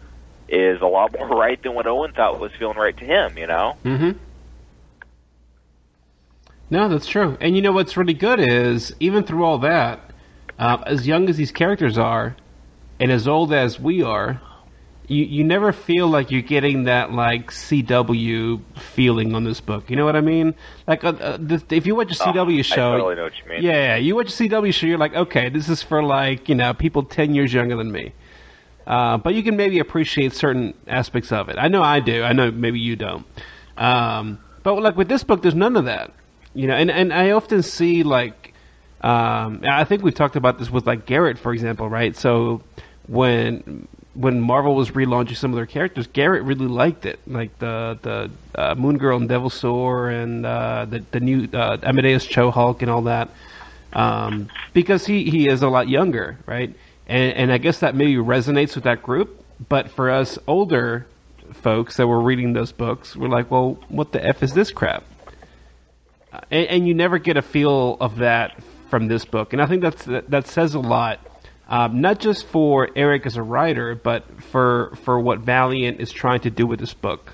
is a lot more right than what Owen thought was feeling right to him, you know? Mm-hmm. No, that's true. And you know what's really good is even through all that, uh, as young as these characters are, and as old as we are, you you never feel like you're getting that like CW feeling on this book. You know what I mean? Like uh, uh, the, if you watch a CW Oh, I show, totally know what you mean. yeah, you watch a CW show, you're like, okay, this is for like you know people ten years younger than me. Uh, but you can maybe appreciate certain aspects of it. I know I do. I know maybe you don't. Um, but like with this book, there's none of that. You know, and and I often see like, um, I think we've talked about this with like Garrett, for example, right? So when when Marvel was relaunching some of their characters, Garrett really liked it, like the the uh, Moon Girl and Devil Dinosaur and uh, the the new uh, Amadeus Cho Hulk and all that, um, because he he is a lot younger, right? And and I guess that maybe resonates with that group. But for us older folks that were reading those books, we're like, well, what the f is this crap? And, and you never get a feel of that from this book, and I think that's that, that says a lot, um, not just for Eric as a writer, but for for what Valiant is trying to do with this book.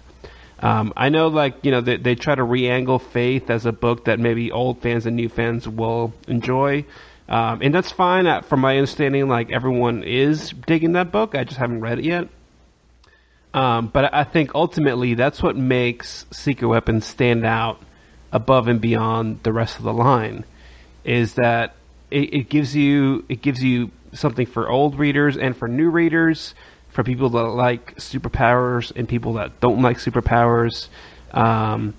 Um, I know, like you know, they, they try to re-angle Faith as a book that maybe old fans and new fans will enjoy, um, and that's fine. Uh, from my understanding, like everyone is digging that book. I just haven't read it yet. Um, but I think ultimately that's what makes Secret Weapons stand out above and beyond the rest of the line is that it, it gives you it gives you something for old readers and for new readers, for people that like superpowers and people that don't like superpowers. Um,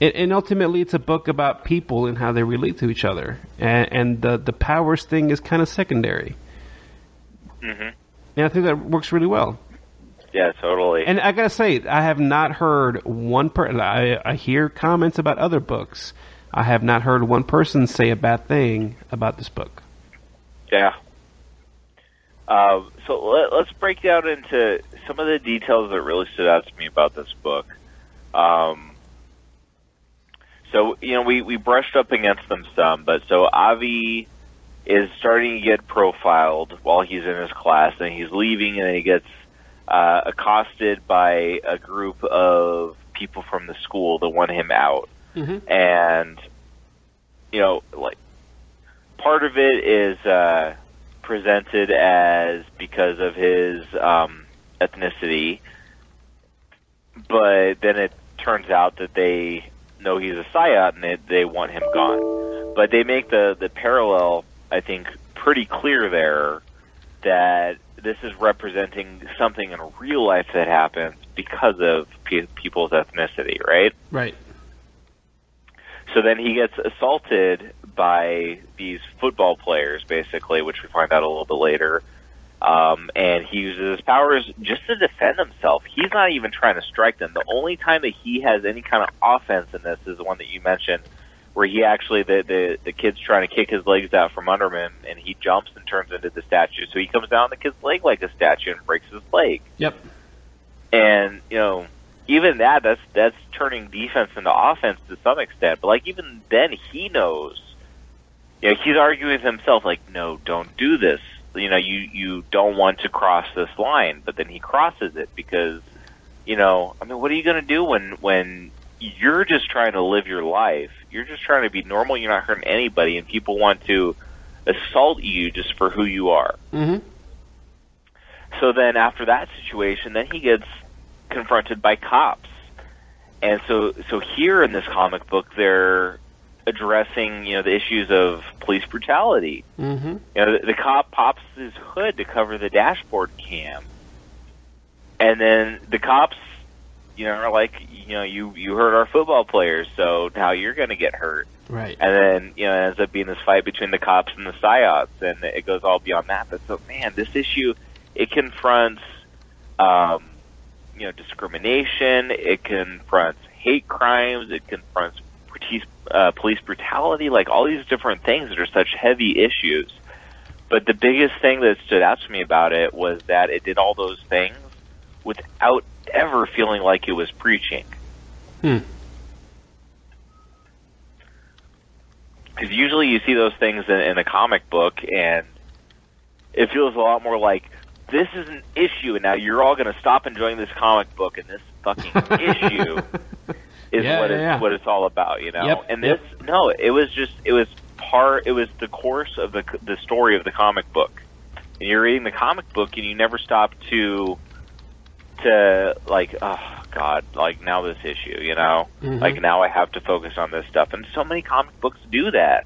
and, and ultimately, it's a book about people and how they relate to each other. And, and the the powers thing is kind of secondary. hmm And I think that works really well. Yeah, totally. And I gotta say, I have not heard one per. I, I hear comments about other books. I have not heard one person say a bad thing about this book. Yeah. Uh, so let, let's break down into some of the details that really stood out to me about this book. Um, so you know, we we brushed up against them some, but so Avi is starting to get profiled while he's in his class, and he's leaving, and then he gets uh, accosted by a group of people from the school that want him out, Mm-hmm. and you know, like part of it is uh, presented as because of his um, ethnicity, but then it turns out that they know he's a Psiot and they, they want him gone. But they make the the parallel, I think, pretty clear there that this is representing something in real life that happens because of pe- people's ethnicity, right? Right. So then he gets assaulted by these football players, basically, which we find out a little bit later. Um, and he uses his powers just to defend himself. He's not even trying to strike them. The only time that he has any kind of offense in this is the one that you mentioned, where he actually the the the kid's trying to kick his legs out from under him, and he jumps and turns into the statue. So he comes down the kid's leg like a statue and breaks his leg. Yep. And you know, even that that's that's turning defense into offense to some extent. But like even then, he knows. You know, he's arguing with himself like, no, don't do this. You know, you you don't want to cross this line. But then he crosses it because, you know, I mean, what are you going to do when when you're just trying to live your life? You're just trying to be normal. You're not hurting anybody, and people want to assault you just for who you are. Mm-hmm. So then after that situation, then he gets confronted by cops. And so so here in this comic book they're addressing, you know, the issues of police brutality. Mm-hmm. You know, the, the cop pops his hood to cover the dashboard cam. And then the cops, you know, like, you know, you you hurt our football players, so now you're going to get hurt. Right. And then, you know, it ends up being this fight between the cops and the Psiots, and it goes all beyond that. But so, man, this issue, it confronts, um, you know, discrimination, it confronts hate crimes, it confronts police, uh, police brutality, like all these different things that are such heavy issues. But the biggest thing that stood out to me about it was that it did all those things without ever feeling like it was preaching. Hmm. because usually you see those things in, in a comic book and it feels a lot more like this is an issue and now you're all going to stop enjoying this comic book and this fucking issue is Yeah, what yeah, it's yeah. what it's all about you know Yep, and this no it was just it was part it was the course of the the story of the comic book and you're reading the comic book and you never stop to to like oh god like now this issue you know Mhm. like now i have to focus on this stuff and so many comic books do that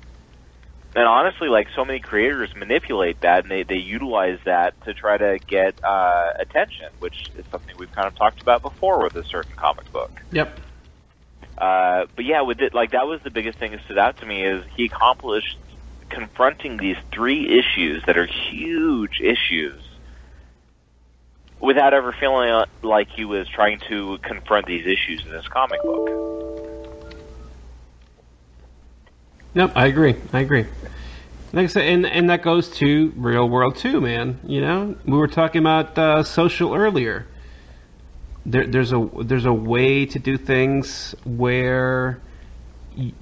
and honestly like so many creators manipulate that and they, they utilize that to try to get uh, attention which is something we've kind of talked about before with a certain comic book Yep. uh, but yeah, with it, like that was the biggest thing that stood out to me is he accomplished confronting these three issues that are huge issues without ever feeling like he was trying to confront these issues in this comic book. Yep, I agree. I agree. Like I said, and and that goes to real world too, man. You know, we were talking about uh, social earlier. There, there's a there's a way to do things where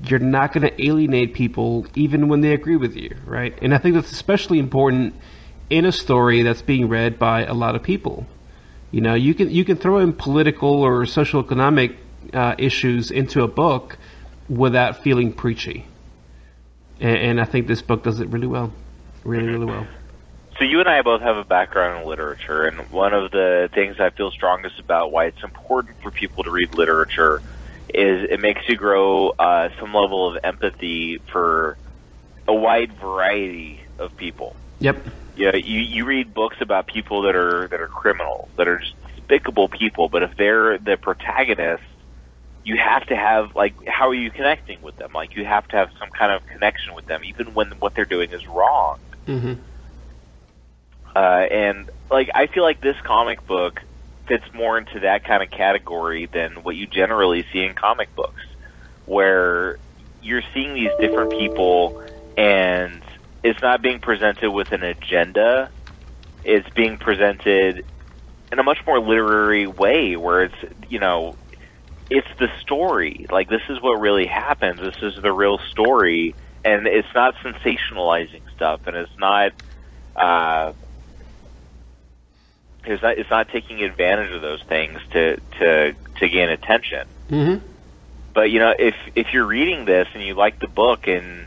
you're not going to alienate people even when they agree with you, right? And I think that's especially important in a story that's being read by a lot of people. You know, you can you can throw in political or social economic uh, issues into a book without feeling preachy and, and I think this book does it really well, really, really well. So you and I both have a background in literature, and one of the things I feel strongest about why it's important for people to read literature is it makes you grow uh, some level of empathy for a wide variety of people. Yep. You know, you you read books about people that are that are criminals, that are just despicable people, but if they're the protagonists, you have to have like how are you connecting with them? Like you have to have some kind of connection with them, even when what they're doing is wrong. Mm-hmm. Uh, and like I feel like this comic book fits more into that kind of category than what you generally see in comic books, where you're seeing these different people and it's not being presented with an agenda. It's being presented in a much more literary way where it's, you know, it's the story. Like this is what really happens. This is the real story and it's not sensationalizing stuff and it's not uh it's not it's not taking advantage of those things to to to gain attention. Mm-hmm. But you know, if if you're reading this and you like the book and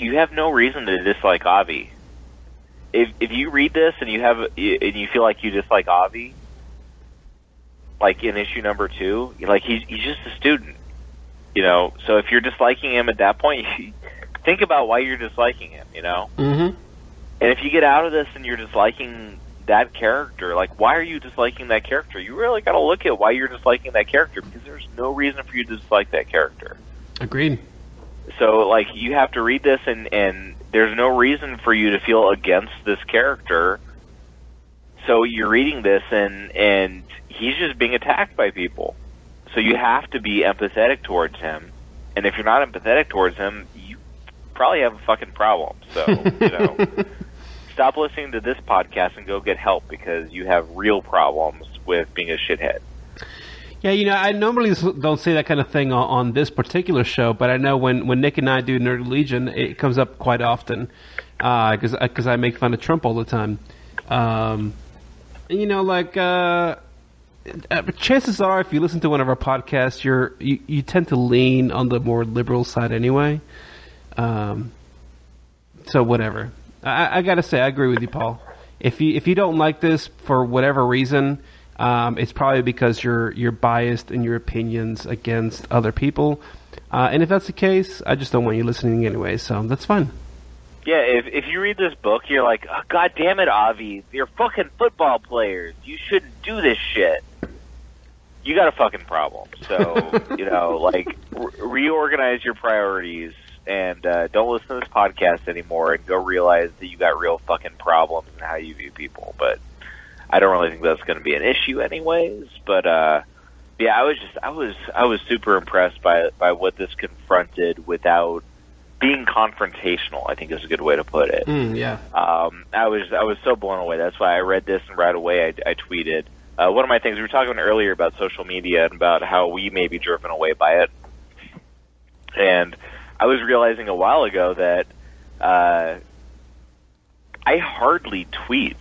you have no reason to dislike Avi. If if you read this and you have and you feel like you dislike Avi, like in issue number two, like he's he's just a student, you know. So if you're disliking him at that point, think about why you're disliking him, you know. Mm-hmm. And if you get out of this and you're disliking that character, like why are you disliking that character? You really got to look at why you're disliking that character because there's no reason for you to dislike that character. Agreed. So like you have to read this and and there's no reason for you to feel against this character. So you're reading this and and he's just being attacked by people. So you have to be empathetic towards him. And if you're not empathetic towards him, you probably have a fucking problem. So, you know, stop listening to this podcast and go get help because you have real problems with being a shithead. Yeah, you know, I normally don't say that kind of thing on, on this particular show, but I know when, when Nick and I do Nerd Legion, it comes up quite often because uh, cause I make fun of Trump all the time. Um, you know, like uh, uh, chances are, if you listen to one of our podcasts, you're you, you tend to lean on the more liberal side anyway. Um, so whatever. I, I gotta say, I agree with you, Paul. If you if you don't like this for whatever reason, um, it's probably because you're you're biased in your opinions against other people. Uh, and if that's the case, I just don't want you listening anyway. So that's fine. Yeah, if if you read this book, you're like, oh, God damn it, Avi, you're fucking football players. You shouldn't do this shit. You got a fucking problem. So you know, like re- reorganize your priorities and uh, don't listen to this podcast anymore, and go realize that you got real fucking problems in how you view people. But I don't really think that's going to be an issue, anyways. But uh, yeah, I was just I was I was super impressed by by what this confronted without being confrontational. I think is a good way to put it. Mm, yeah. Um, I was I was so blown away. That's why I read this and right away I, I tweeted. Uh, one of my things we were talking earlier about social media and about how we may be driven away by it, and I was realizing a while ago that uh, I hardly tweet.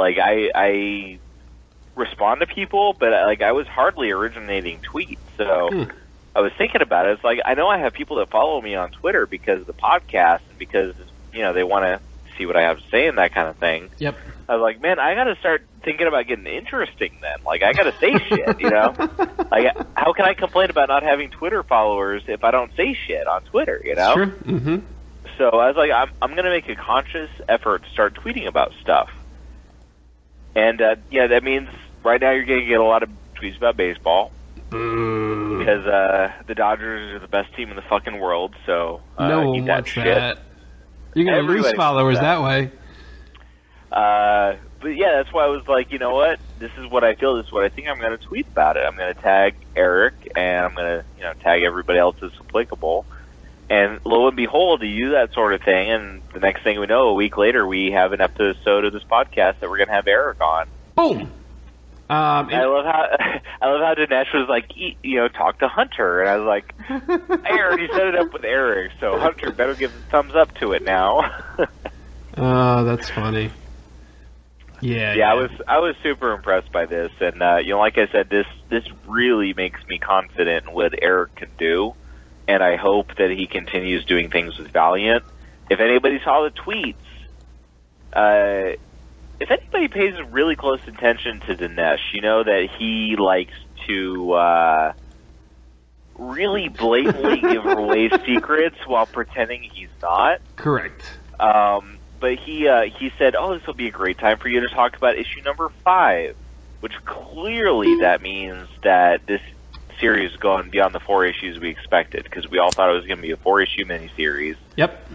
Like I, I respond to people, but like I was hardly originating tweets. So Hmm. I was thinking about it. It's like I know I have people that follow me on Twitter because of the podcast and because you know they want to see what I have to say and that kind of thing. Yep. I was like, man, I got to start thinking about getting interesting then. Like, I got to say shit, you know? Like, how can I complain about not having Twitter followers if I don't say shit on Twitter, you know? Sure. Mm-hmm. So I was like, I'm, I'm going to make a conscious effort to start tweeting about stuff. And, uh, yeah, that means right now you're going to get a lot of tweets about baseball because, uh, the Dodgers are the best team in the fucking world, so, uh, no one that wants shit. that. You're gonna lose followers wants that way. Uh, but yeah, that's why I was like, you know what? This is what I feel. This is what I think. I'm going to tweet about it. I'm going to tag Eric, and I'm going to, you know, tag everybody else that's applicable. And lo and behold, you do that sort of thing, and the next thing we know, a week later, we have an episode of this podcast that we're going to have Eric on. Boom. Um, And I love how I love how Dinesh was like, "E- you know, talk to Hunter, and I was like, I already set it up with Eric, so Hunter better give a thumbs up to it now. oh, that's funny. Yeah. yeah, I was I was super impressed by this, and uh, you know, like I said, this this really makes me confident in what Eric can do, and I hope that he continues doing things with Valiant. If anybody saw the tweets, uh, if anybody pays really close attention to Dinesh, you know that he likes to uh, really blatantly give away secrets while pretending he's not. correct. Um, but he uh, he said, "Oh, this will be a great time for you to talk about issue number five, which clearly that means that this series going beyond the four issues we expected because we all thought it was going to be a four issue miniseries. Yep.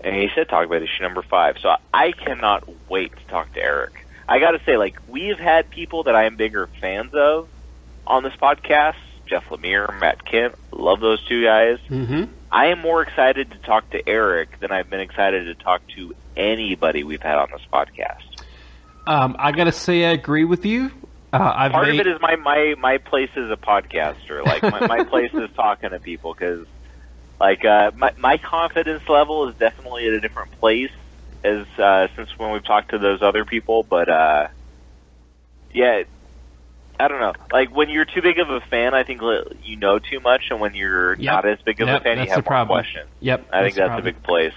And he said talk about issue number five. So I cannot wait to talk to Eric. I got to say, like we've had people that I am bigger fans of on this podcast. Jeff Lemire, Matt Kindt, love those two guys. Mm-hmm. I am more excited to talk to Eric than I've been excited to talk to anybody we've had on this podcast. Um, I gotta say, I agree with you. Uh, I've Part made, of it is my my my place as a podcaster. Like my, my place is talking to people because, like, uh, my my confidence level is definitely at a different place as uh, since when we've talked to those other people. But uh, yeah, I don't know. Like when you're too big of a fan, I think you know too much, and when you're Yep. not as big of Yep, a fan, you have more questions. Yep, I think that's that's a big place.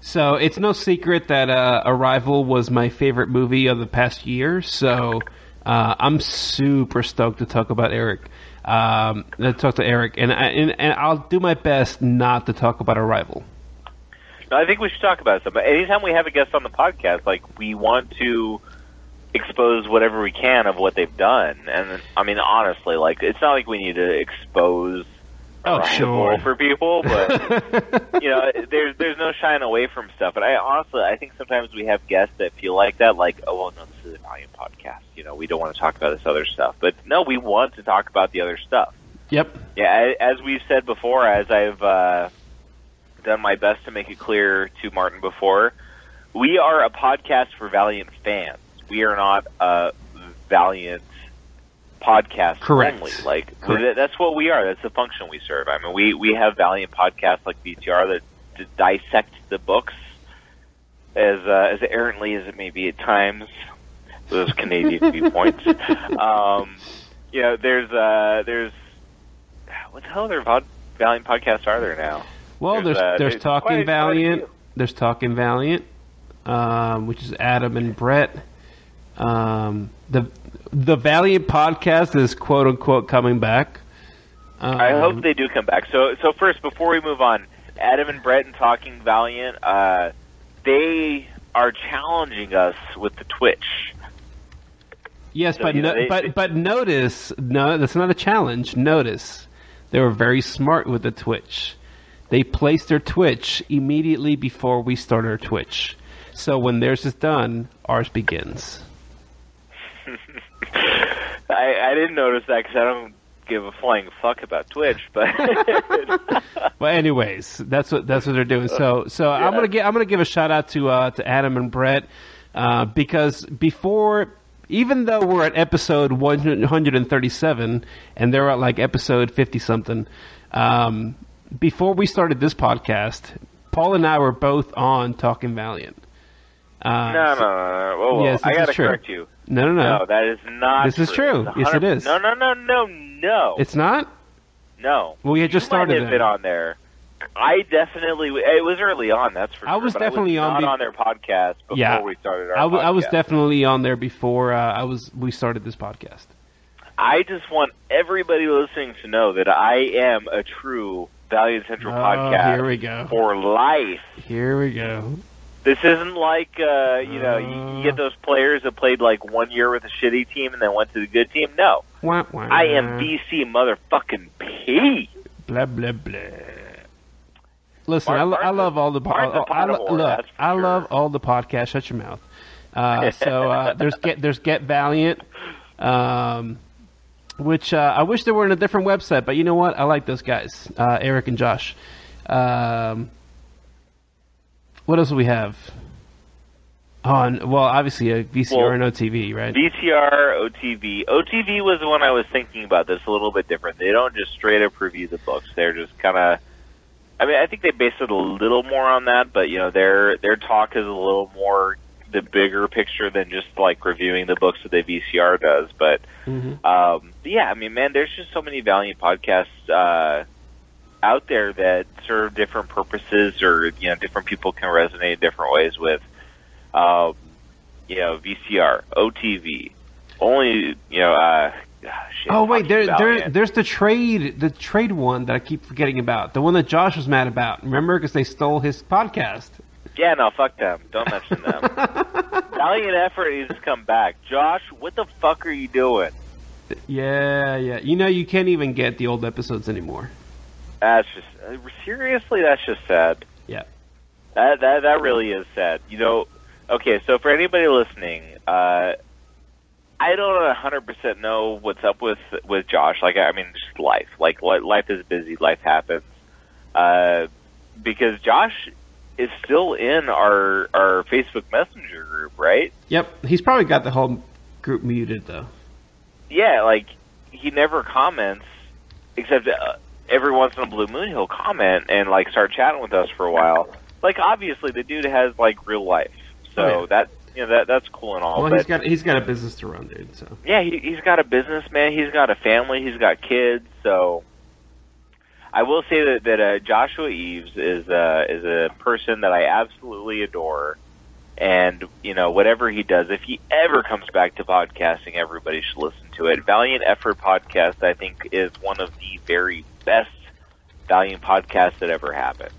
So it's no secret that uh, Arrival was my favorite movie of the past year. So uh, I'm super stoked to talk about Eric. Um, to talk to Eric, and, I, and and I'll do my best not to talk about Arrival. No, I think we should talk about some. Anytime we have a guest on the podcast, like we want to expose whatever we can of what they've done. And I mean, honestly, like it's not like we need to expose Oh, sure. for people, but you know, there's there's no shying away from stuff. But I honestly, I think sometimes we have guests that feel like that, like, oh well, no, this is a Valiant podcast. You know, we don't want to talk about this other stuff. But no, we want to talk about the other stuff. Yep. Yeah, as we've said before, as I've uh, done my best to make it clear to Martin before, we are a podcast for Valiant fans. We are not a Valiant podcast Correct. only. Like Correct. th- that's what we are. That's the function we serve. I mean, we we have Valiant podcasts like VTR that d- dissect the books as uh, as errantly as it may be at times. Those Canadian viewpoints. Um, you know, there's uh, there's what the hell other Vod- Valiant podcasts are there now? Well, there's There's, uh, there's, there's Talking quite a- quite a Valiant. There's Talking Valiant, um, which is Adam and Brett. Um, the the Valiant podcast is quote unquote coming back. Um, I hope they do come back. So, so first, before we move on, Adam and Brett and Talking Valiant, uh, they are challenging us with the Twitch. Yes, So, but you know, no, they- but they- but notice, no, that's not a challenge. Notice, they were very smart with the Twitch. They placed their Twitch immediately before we start our Twitch. So when theirs is done, ours begins. I, I didn't notice that because I don't give a flying fuck about Twitch, but But anyways, that's what that's what they're doing. So so I'm gonna give I'm gonna give a shout out to uh, to Adam and Brett uh, because before. Even though we're at episode 137 and they're at like episode 50 something, um, before we started this podcast, Paul and I were both on Talking Valiant. Uh, no, no, no, whoa. Yes, I gotta correct you. No, no, no. No, that is not. This is true. Yes, it 100 is. No, no, no, no, no. It's not? no. Well, we had just you started Might have been on there. I definitely. It was early on. That's for I sure. was but definitely I was on the- on their podcast before Yeah. we started our. I, w- I was definitely on there before uh, I was we started this podcast. I just want everybody listening to know that I am a true Valiant Central Oh, podcast here we go. for life. Here we go. This isn't like uh, you know you, you get those players that played like one year with a shitty team and then went to the good team. No, Wah, wah. I am BC motherfucking P. Blah blah blah. Listen, Mark- I, Mark's I love all the po- a I, lo- look. I sure. love all the podcasts. Shut your mouth. Uh, so uh, there's get there's Get Valiant, um, which uh, I wish they were in a different website, but you know what? I like those guys, uh, Eric and Josh. Um, what else do we have? On well, obviously a VCR Well, and OTV, right? VCR, OTV. OTV was the one I was thinking about. That's a little bit different. They don't just straight up review the books. They're just kind of. I mean, I think they base it a little more on that, but you know, their their talk is a little more the bigger picture than just like reviewing the books that the VCR does. But Mhm. um, yeah, I mean, man, there's just so many Valiant podcasts uh, out there that serve different purposes, or you know, different people can resonate in different ways with. Um, you know, VCR, OTV, only you know. Uh, shit, Oh wait, there, there, there's the trade, the trade one that I keep forgetting about. The one that Josh was mad about. Remember, because they stole his podcast. Yeah, no, fuck them. Don't mention them. Valiant effort needs to come back. Josh, what the fuck are you doing? Yeah, yeah. You know, you can't even get the old episodes anymore. That's just seriously. That's just sad. Yeah. That that that really is sad. You know. Okay, so for anybody listening, uh, I don't 100% know what's up with with Josh. Like, I mean, just life. Like, life is busy. Life happens. Uh, because Josh is still in our our Facebook Messenger group, right? Yep. He's probably got the whole group muted though. Yeah, like he never comments except uh, every once in a blue moon he'll comment and like start chatting with us for a while. Like obviously the dude has like real life, so Oh, yeah. that you know that that's cool and all. Well, but he's got he's got a business to run, dude. So yeah, he, he's got a business, man. He's got a family. He's got kids. So I will say that that uh, Joshua Eves is uh, is a person that I absolutely adore. And you know whatever he does, if he ever comes back to podcasting, everybody should listen to it. Valiant Effort podcast, I think, is one of the very best Valiant podcasts that ever happened.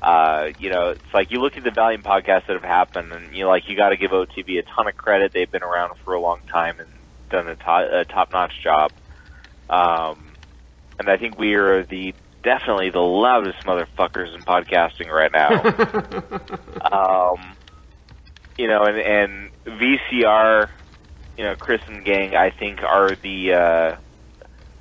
Uh, you know, it's like you look at the Valiant podcasts that have happened, and you like you got to give OTV a ton of credit. They've been around for a long time and done a, to- a top-notch job. Um, and I think we are the definitely the loudest motherfuckers in podcasting right now. um, you know, and, and VCR, you know, Chris and gang, I think are the uh,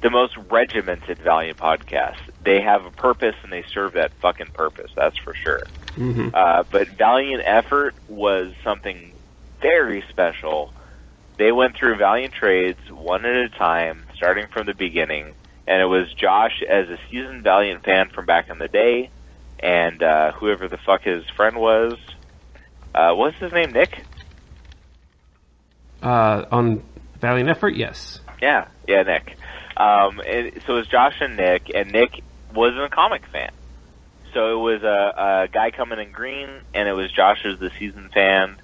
the most regimented Valiant podcasts. They have a purpose and they serve that fucking purpose. That's for sure. Mhm. Uh, but Valiant Effort was something very special. They went through Valiant trades one at a time, starting from the beginning, and it was Josh as a seasoned Valiant fan from back in the day, and uh, whoever the fuck his friend was. Uh, what's his name? Nick. uh, on Valiant Effort, yes. Yeah, yeah, Nick. Um, and so it was Josh and Nick, and Nick wasn't a comic fan. So it was a, a guy coming in green, and it was Josh as the season fan.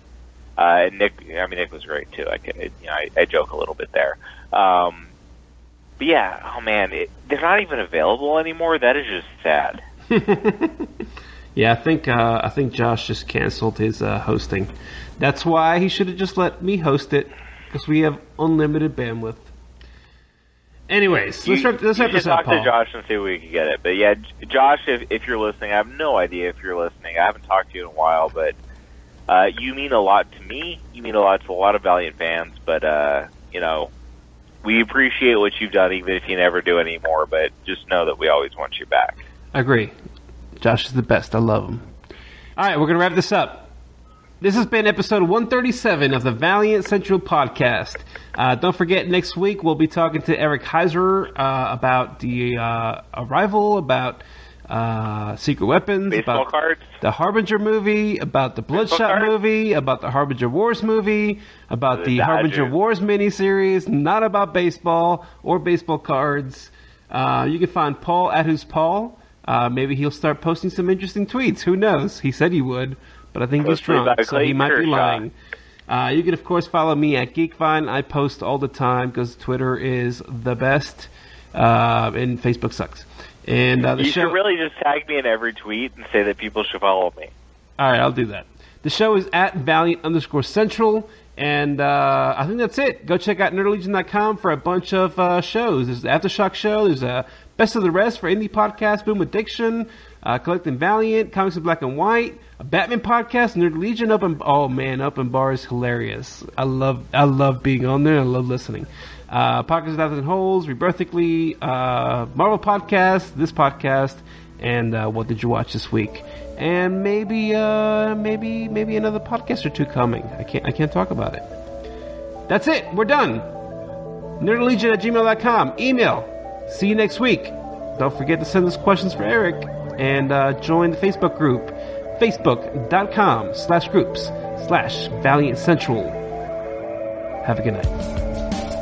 Uh, and Nick, I mean, Nick was great too. I, could, you know, I, I joke a little bit there. Um, but yeah, oh man, it, they're not even available anymore. That is just sad. Yeah, I think uh, I think Josh just canceled his uh, hosting. That's why he should have just let me host it because we have unlimited bandwidth. Anyways, let's wrap, let's wrap this up, talk Paul. to Josh and see if we can get it. But yeah, Josh, if, if you're listening, I have no idea if you're listening. I haven't talked to you in a while, but uh, you mean a lot to me. You mean a lot to a lot of Valiant fans. But uh, you know, we appreciate what you've done, even if you never do anymore. But just know that we always want you back. I agree. Josh is the best. I love him. All right, we're going to wrap this up. This has been episode 137 of the Valiant Central podcast. Uh, don't forget, next week we'll be talking to Eric Heisserer uh, about the uh, Arrival, about uh, Secret Weapons, Baseball about cards. the Harbinger movie, about the Bloodshot movie, about the Harbinger Wars movie, about The the, Harbinger Dodgers. Wars miniseries, not about baseball or baseball cards. Uh, you can find Paul at who's Paul. Uh, maybe he'll start posting some interesting tweets. Who knows? He said he would, but I think he's drunk, so he might be lying. Uh, you can of course follow me at GeekVine. I post all the time because Twitter is the best, uh, and Facebook sucks. And uh, the You show. should really just tag me in every tweet and say that people should follow me. All right, I'll do that. The show is at Valiant underscore Central, and uh, I think that's it. Go check out nerdlegion.com for a bunch of uh, shows. There's the Aftershock show. There's a Best of the Rest for indie podcast, Boom Addiction, uh, Collecting Valiant, Comics in Black and White, a Batman podcast, Nerd Legion. Up and oh man, Up and Bar is hilarious. I love, I love being on there. I love listening. Uh, Podcast of Thousand Holes, Rebirthically, uh, Marvel podcast, this podcast, and uh, what did you watch this week? And maybe, uh, maybe, maybe another podcast or two coming. I can't, I can't talk about it. That's it. We're done. Nerdlegion at gmail.com. Email. See you next week. Don't forget to send us questions for Eric and uh, join the Facebook group. Facebook.com slash groups slash Valiant Central. Have a good night.